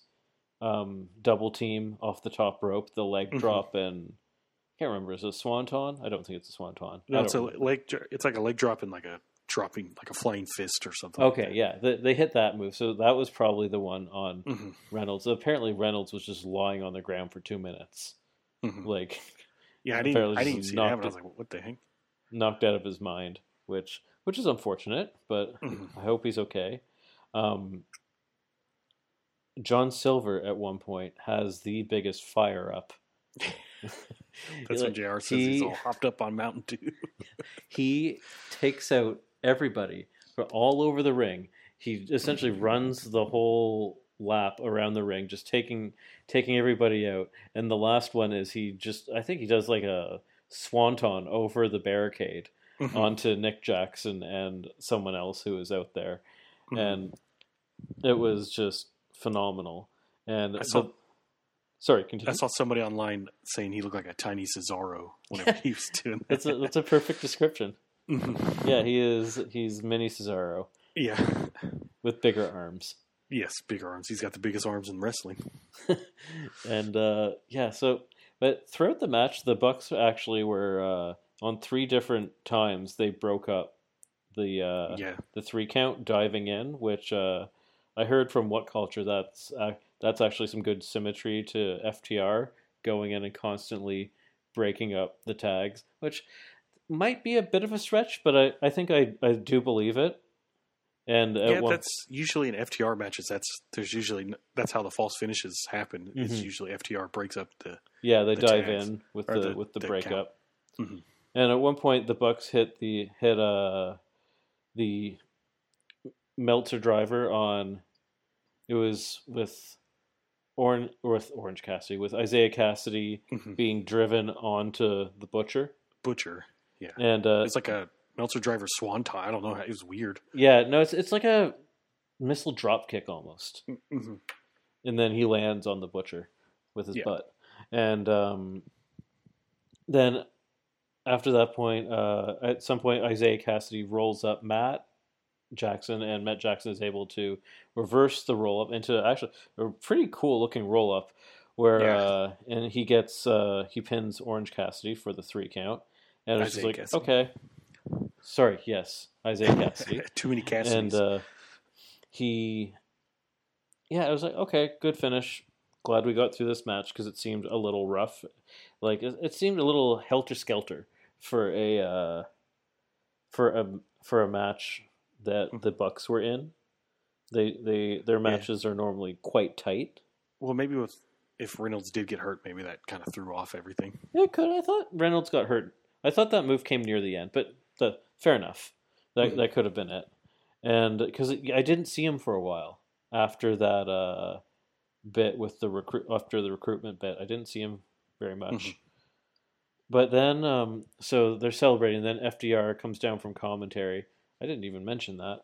um, double team off the top rope, the leg Mhm. drop, and I can't remember. Is it a swanton? I don't think it's a swanton. No, it's a remember. leg. It's like a leg drop and like a dropping, like a flying fist or something. Okay, yeah, they, they hit that move. So that was probably the one on yeah. hmm Reynolds. Apparently, Reynolds was just lying on the ground for two minutes, hmm like Yeah, I didn't. I didn't see happen. I was like, "What the heck?" Knocked out of his mind, which which is unfortunate, but Mhm. I hope he's okay. Um, John Silver at one point has the biggest fire up. That's when Jr. says he's all hopped up on Mountain Dew. he takes out everybody from all over the ring. He essentially runs the whole lap around the ring, just taking taking everybody out. And the last one is he just I think he does like a swanton over the barricade Mhm. onto Nick Jackson and someone else who was out there, Mhm. and it was just phenomenal. And I saw- the- sorry, continue. I saw somebody online saying he looked like a tiny Cesaro whenever he was doing that. That's a that's a perfect description. Mhm. Yeah, he is. He's mini Cesaro Yeah. with bigger arms. Yes, bigger arms. He's got the biggest arms in wrestling. and uh, yeah, so but throughout the match, the Bucks actually were uh, on three different times. They broke up the uh, yeah. the three count diving in, which uh, I heard from WhatCulture that's uh, that's actually some good symmetry to FTR going in and constantly breaking up the tags, which might be a bit of a stretch, but I, I think I, I do believe it. And yeah, one- that's usually in FTR matches. That's there's usually that's how the false finishes happen. It's Mhm. usually FTR breaks up the Yeah, they the dive in with the, the- with the, the breakup. Mhm. And at one point, the Bucks hit the hit uh the Meltzer driver on. It was with Orange with Orange Cassidy with Isiah Kassidy Mhm. being driven onto the butcher, butcher. Yeah, and uh, it's like a Meltzer driver swanton. I don't know. how It was weird. yeah, no, it's it's like a missile drop kick almost. Mm-hmm. and then he lands on the butcher with his Yeah. butt. And um, then after that point, uh, at some point, Isiah Kassidy rolls up Matt Jackson, and Matt Jackson is able to reverse the roll up into actually a pretty cool looking roll up. Where Yeah. uh, and he gets uh, he pins Orange Cassidy for the three count, and it's just like Cassidy. okay, sorry, yes, Isaiah Cassidy Too many Cassidys. and uh, he, yeah, I was like, okay, good finish. Glad we got through this match because it seemed a little rough. Like it, it seemed a little helter skelter for a uh, for a for a match that the Bucks were in. They they their matches are normally quite tight. well, maybe with if Reynolds did get hurt, maybe that kind of threw off everything. Yeah, it could I thought Reynolds got hurt. I thought that move came near the end, but the, fair enough. That Mhm. that could have been it. And because I didn't see him for a while after that uh, bit with the recruit after the recruitment bit, I didn't see him very much. Mhm. But then, um, so they're celebrating. Then FTR comes down from commentary. I didn't even mention that.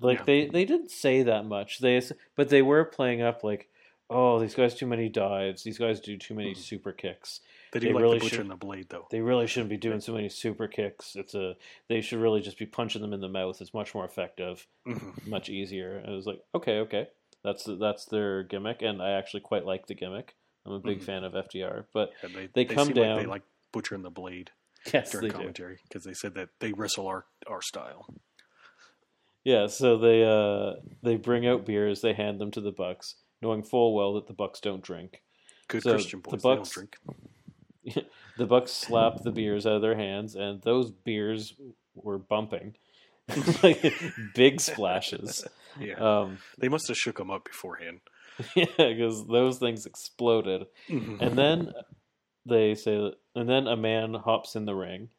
Like Yeah. they they didn't say that much. They but they were playing up like, oh, these guys too many dives. These guys do too many Mhm. super kicks They do They like really the butcher should- and the blade, though. they really shouldn't be doing so many super kicks. It's a they should really just be punching them in the mouth. It's much more effective, Mhm. much easier. I was like, okay, okay, that's that's their gimmick, and I actually quite like the gimmick. I'm a big Mhm. fan of FTR, but Yeah, they, They come seem like down- they like butcher and the blade yes, during they commentary because they said that they wrestle our our style. Yeah, so they uh they bring out beers, they hand them to the Bucks, knowing full well that the Bucks don't drink. Good So, Christian the boys. They don't drink. The Bucks slap the beers out of their hands, and those beers were bumping, like big splashes. Yeah, Um, they must have shook them up beforehand. yeah, because those things exploded. Mhm. And then they say, and then a man hops in the ring,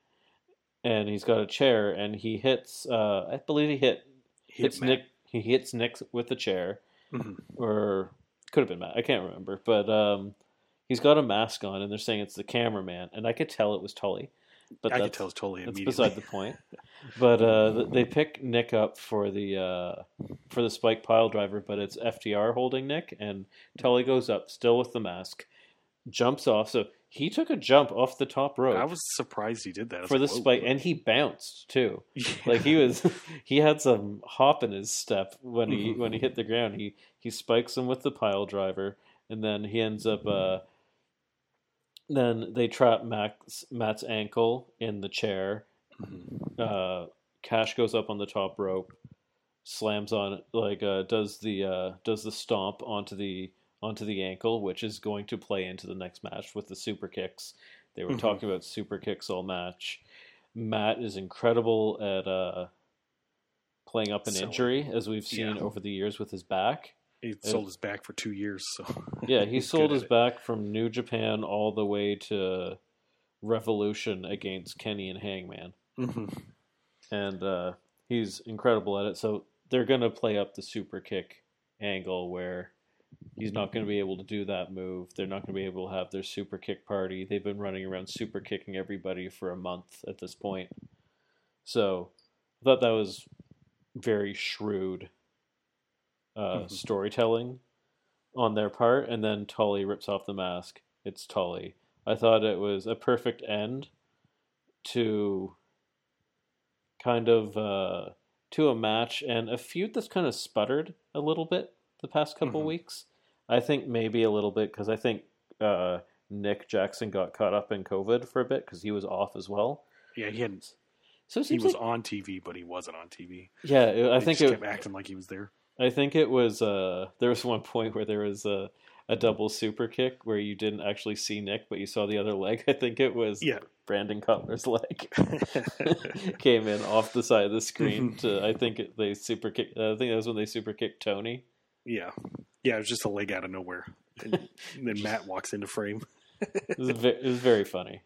and he's got a chair, and he hits. Uh, I believe he hit Hit hits Matt. Nick. He hits Nick with the chair, Mhm. or could have been Matt. I can't remember, but um, he's got a mask on, and they're saying it's the cameraman, and I could tell it was Tully. But I could tell it's totally that's immediately. beside the point. But uh, they pick Nick up for the uh, for the spike pile driver, but it's FTR holding Nick, and Tully goes up, still with the mask, jumps off. So he took a jump off the top rope I was surprised he did that for the like, whoa. spike, and he bounced too. Yeah. Like he was, he had some hop in his step when he when he hit the ground. He he spikes him with the pile driver, and then he ends up. Uh, then they trap Max Matt's ankle in the chair. Mhm. Uh, Cash goes up on the top rope, slams on like uh, does the uh, does the stomp onto the onto the ankle, which is going to play into the next match with the super kicks. They were Mhm. talking about super kicks all match. Matt is incredible at uh, playing up an Selling. injury, as we've seen Yeah. over the years with his back. He sold his back for two years, so Yeah, he sold his back from New Japan all the way to Revolution against Kenny and Hangman. Mhm. and uh, he's incredible at it. So they're gonna play up the super kick angle where he's not going to be able to do that move. They're not going to be able to have their super kick party. They've been running around super kicking everybody for a month at this point. So I thought that was very shrewd uh, storytelling on their part. And then Tully rips off the mask. It's Tully. I thought it was a perfect end to kind of uh, to a match and a feud that's kind of sputtered a little bit the past couple Mhm. weeks. I think maybe a little bit because I think uh, Nick Jackson got caught up in COVID for a bit because he was off as well. Yeah, he hadn't. So He was like, on TV, but he wasn't on TV. yeah, it- I think just it, kept acting like he was there. I think it was uh there was one point where there was a a double super kick where you didn't actually see Nick but you saw the other leg. I think it was Yeah. Brandon Cutler's leg came in off the side of the screen to I think it, they super kick I think that was when they super kicked Tony. yeah, yeah. It was just a leg out of nowhere, and, then Matt walks into frame. It was ve- it was very funny.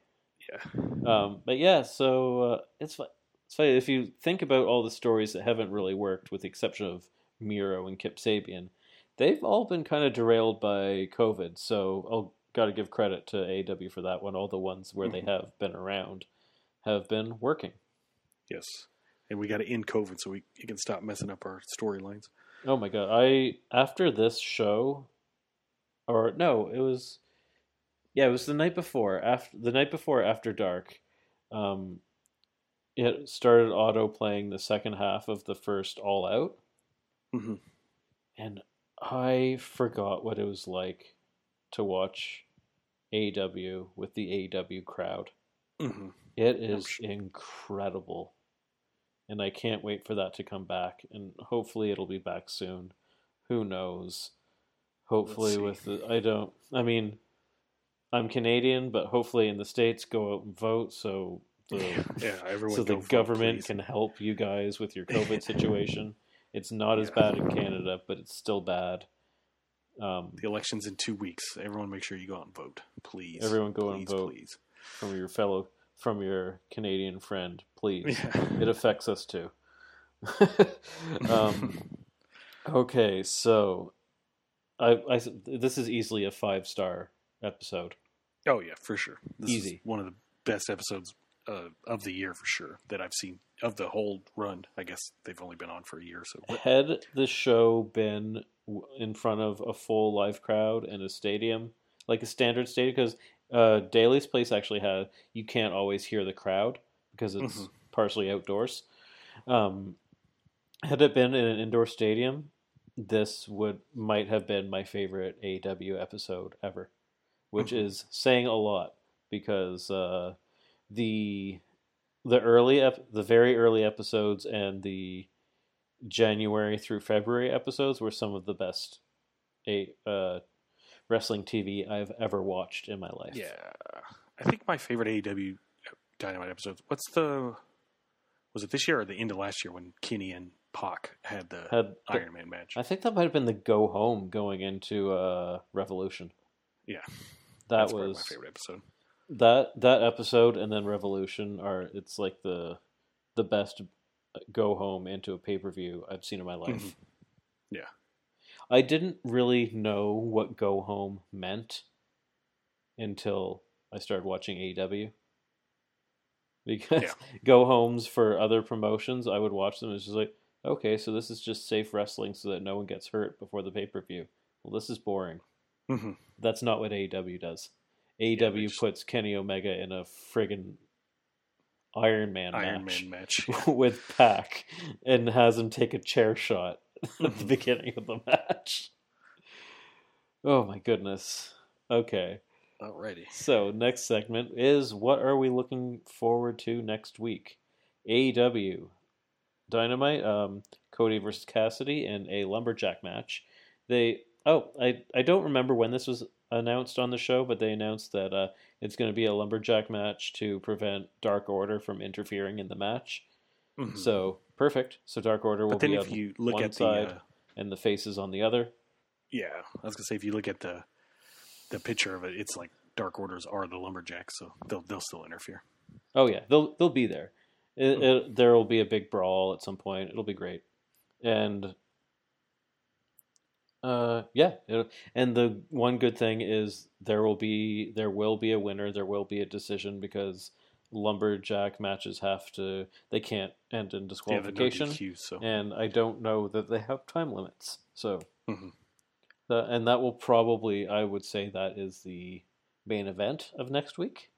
Yeah. Um but yeah, so uh, it's it's funny if you think about all the stories that haven't really worked with the exception of Miro and Kip Sabian, they've all been kind of derailed by COVID. So I'll got to give credit to AW for that one. All the ones where they Mhm. have been around have been working. Yes, and we got to end COVID so we can stop messing up our storylines. Oh my god! I after this show, or no, it was, yeah, it was the night before. After the night before After Dark, um, it started auto playing the second half of the first All Out, Mhm. and I forgot what it was like to watch AW with the AW crowd. hmm It is sure. incredible. And I can't wait for that to come back. And hopefully it'll be back soon. Who knows? Hopefully with the I don't I mean I'm Canadian, but hopefully in the States go out and vote so the yeah, everyone. so the vote, government can help you guys with your COVID situation. It's not as bad in Canada, but it's still bad. Um, The election's in two weeks. Everyone, make sure you go out and vote, please. Everyone go out and vote. please. from your fellow from your Canadian friend, please. Yeah. it affects us too. um, okay, so I, I this is easily a five star episode. oh yeah, for sure. This Easy. is one of the best episodes uh, of the year for sure that I've seen of the whole run. I guess they've only been on for a year, so Had the show been in front of a full live crowd in a stadium, like a standard stadium, because uh, Daily's Place actually had you can't always hear the crowd because it's Mhm. partially outdoors. Um, had it been in an indoor stadium, this would might have been my favorite AW episode ever, which Mhm. is saying a lot because uh, the the early ep- the very early episodes and the January through February episodes were some of the best a uh, wrestling TV I've ever watched in my life. yeah, I think my favorite AEW Dynamite episodes. What's the? Was it this year or the end of last year when Kenny and Pac had the Had the- Iron Man match? I think that might have been the go home going into uh, Revolution. Yeah. that was my favorite episode. That that episode and then Revolution are it's like the the best go home into a pay per view I've seen in my life. Mhm. Yeah. I didn't really know what go home meant until I started watching AEW. Because Yeah. go homes for other promotions, I would watch them. It's just like, okay, so this is just safe wrestling so that no one gets hurt before the pay per view. Well, this is boring. hmm That's not what AEW does. AEW just- puts Kenny Omega in a friggin' Iron Man Iron match Man match. with Pac and has him take a chair shot at the Mhm. beginning of the match. Oh my goodness. Okay. Alrighty. So, next segment is what are we looking forward to next week? AEW Dynamite, um, Cody versus Cassidy in a lumberjack match. They oh, I I don't remember when this was announced on the show, but they announced that uh, it's going to be a lumberjack match to prevent Dark Order from interfering in the match. Mhm. So perfect. So Dark Order will be if on you look one at the uh, and the faces on the other. yeah, I was gonna say if you look at the the picture of it, it's like Dark Orders are the lumberjacks, so they'll they'll still interfere. Oh yeah, they'll they'll be there. It, Hmm. it, there will be a big brawl at some point. It'll be great, and Uh, yeah, and the one good thing is there will be there will be a winner. There will be a decision because lumberjack matches have to they can't end in Yeah, the no disqualification, DQ, so and I don't know that they have time limits. So, Mhm. the, and that will probably I would say that is the main event of next week,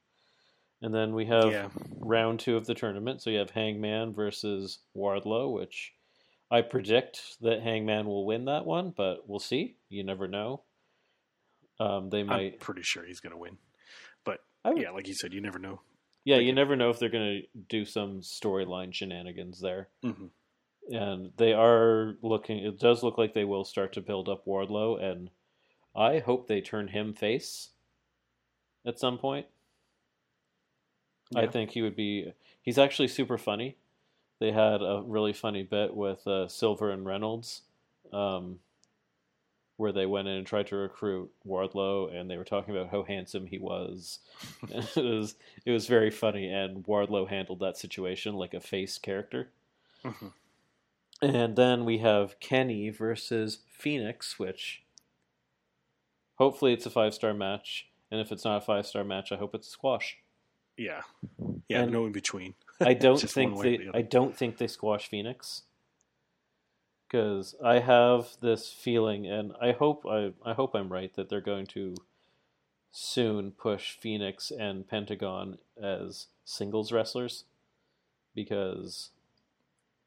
and then we have yeah, round two of the tournament. So you have Hangman versus Wardlow, which I predict that Hangman will win that one, but we'll see. You never know. Um, they I'm might. pretty sure he's going to win. But would- yeah, like you said, you never know. yeah, you never know if they're going to do some storyline shenanigans there. hmm And they are looking. It does look like they will start to build up Wardlow, and I hope they turn him face at some point. I think he would be. He's actually super funny. They had a really funny bit with uh, Silver and Reynolds, um, where they went in and tried to recruit Wardlow, and they were talking about how handsome he was. It was it was very funny, and Wardlow handled that situation like a face character. hmm And then we have Kenny versus Fenix, which hopefully it's a five star match. And if it's not a five star match, I hope it's a squash. Yeah, yeah, And- no in between. I don't think one way or they. the. I don't think they squash Fenix because I have this feeling, and I hope I. I hope I'm right that they're going to soon push Fenix and Pentagon as singles wrestlers because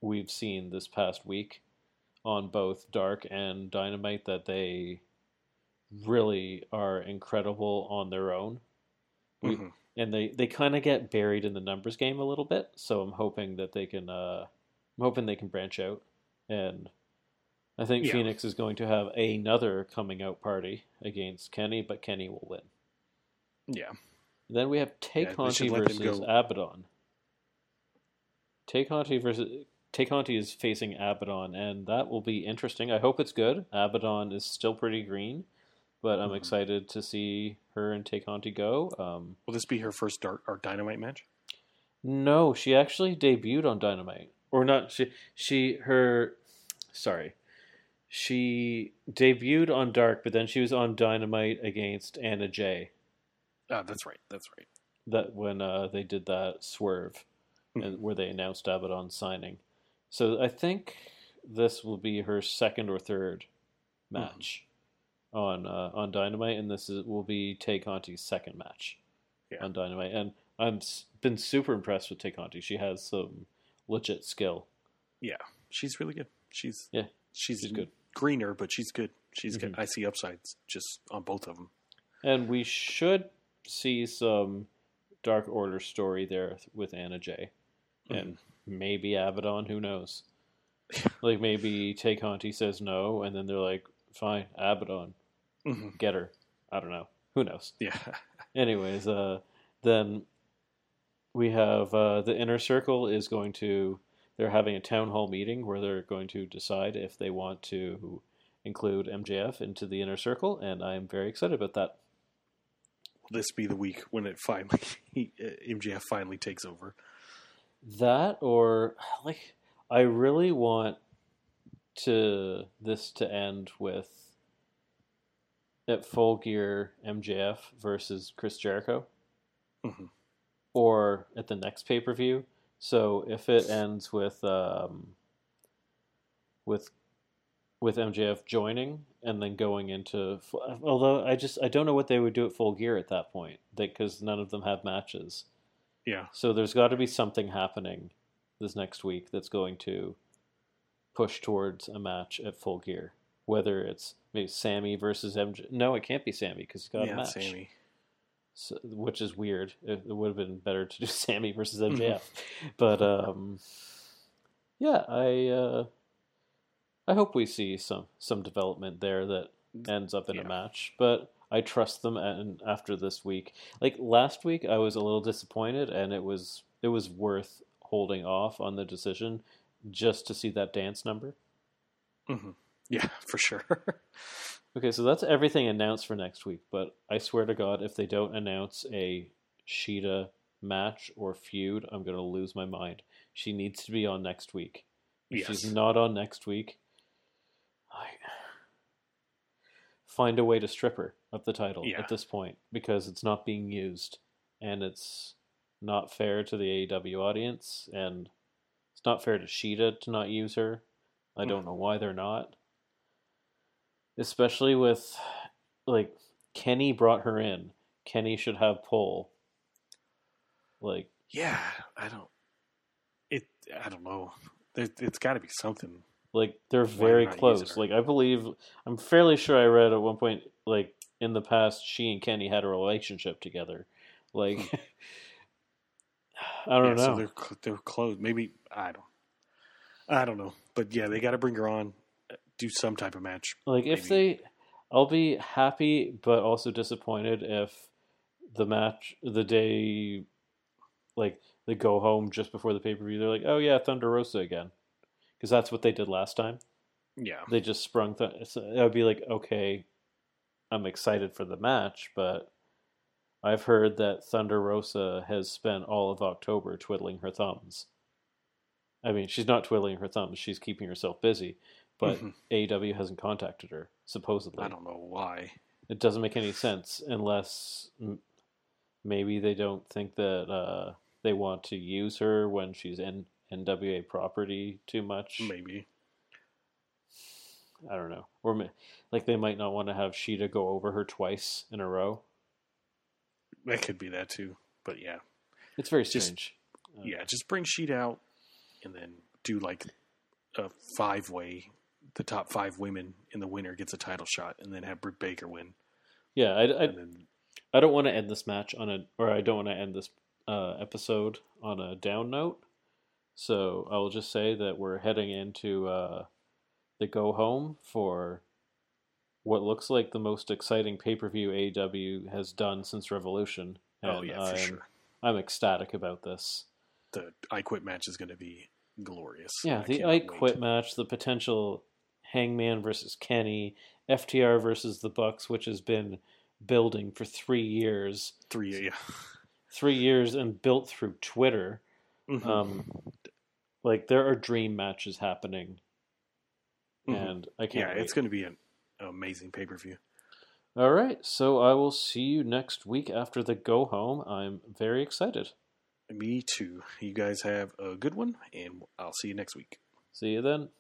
we've seen this past week on both Dark and Dynamite that they really are incredible on their own we- Mhm. And they they kind of get buried in the numbers game a little bit. So I'm hoping that they can. Uh, I'm hoping they can branch out, and I think Yeah. Fenix is going to have another coming out party against Kenny, but Kenny will win. Yeah, Then we have Tay Yeah, Conti should let them versus. Abaddon. Tay Conti versus Tay Conti is facing Abaddon, and that will be interesting. I hope it's good. Abaddon is still pretty green, but I'm Mhm. excited to see her and Tay Conti go. Um, will this be her first dark or dynamite match? No, she actually debuted on Dynamite. Or not she she her sorry. She debuted on Dark, but then she was on Dynamite against Anna Jay. Ah, that's right. That's right. That when uh, they did that swerve and where they announced Abaddon signing. So I think this will be her second or third match on uh, on Dynamite, and this is, will be Tay Conti's second match Yeah. on Dynamite. And I'm s- been super impressed with Tay Conti. She has some legit skill. Yeah, she's really good. She's Yeah, she's, she's good. greener, but she's good. She's good. Mhm. I see upsides just on both of them. And we should see some Dark Order story there with Anna Jay. And maybe Abaddon, who knows? like maybe Tay Conti says no, and then they're like, fine, Abaddon, Mhm. get her. I don't know. Who knows? Yeah, Anyways, uh, then we have uh, the inner circle is going to. They're having a town hall meeting where they're going to decide if they want to include MJF into the inner circle, and I'm very excited about that. will this be the week when it finally MJF finally takes over? That or like I really want to this to end with at full gear MJF versus Chris Jericho Mhm. or at the next pay per view. So if it ends with um, with with MJF joining and then going into although I just I don't know what they would do at full gear at that point because none of them have matches. Yeah, So there's got to be something happening this next week that's going to push towards a match at full gear. Whether it's maybe Sammy versus MJ. No, it can't be Sammy because he's got a yeah, match. Sammy. So, which is weird. It, it would have been better to do Sammy versus Mm-hmm. MJF. but um, yeah, I uh, I hope we see some some development there that ends up in Yeah. a match. But I trust them, and after this week, like last week, I was a little disappointed, and it was it was worth holding off on the decision just to see that dance number. hmm Yeah, for sure. Okay, so that's everything announced for next week. But I swear to God, if they don't announce a Shida match or feud, I'm gonna lose my mind. She needs to be on next week. If Yes. she's not on next week, I find a way to strip her of the title Yeah. at this point because it's not being used and it's not fair to the AEW audience and it's not fair to Shida to not use her. I hmm. don't know why they're not. Especially with like Kenny brought her in. Kenny should have pull. Like Yeah, I don't. It. I don't know. There, it's got to be something. like they're very close. Like I believe I'm fairly sure I read at one point like in the past she and Kenny had a relationship together. Like I don't Hmm. Yeah, know. So they're they're close. Maybe I don't. I don't know. But yeah, they got to bring her on. Do some type of match. like if they I'll be happy but also disappointed if the match the day like they go home just before the pay-per-view they're like, "Oh yeah, Thunder Rosa again." Cuz that's what they did last time. Yeah. they just sprung th- so I would be like, okay, I'm excited for the match, but I've heard that Thunder Rosa has spent all of October twiddling her thumbs. I mean, she's not twiddling her thumbs; she's keeping herself busy. But Mhm. AEW hasn't contacted her. Supposedly, I don't know why. it doesn't make any sense unless m- maybe they don't think that uh, they want to use her when she's in NWA property too much. Maybe. I don't know. Or like they might not want to have Shida go over her twice in a row. That could be that too. But yeah. It's very Just- strange. Uh, Yeah. Just bring Sheet out, and then do like a five way. The top five women in the winner gets a title shot, and then have Britt Baker win. Yeah, I, I, then I don't want to end this match on a, or I don't want to end this uh, episode on a down note. So I will just say that we're heading into uh, the go home for what looks like the most exciting pay per view AEW has done since Revolution. oh And yeah, for I'm, sure. I'm ecstatic about this. The I Quit match is going to be glorious. Yeah, I the I wait. Quit match, the potential Hangman versus Kenny, FTR versus the Bucks, which has been building for three years, three. Yeah. three years, and built through Twitter. Mhm. Um, like there are dream matches happening, Mhm. and I can't. it's wait. going to be an amazing pay per view. All right, so I will see you next week after the go home. I'm very excited. Me too. You guys have a good one, and I'll see you next week. See you then.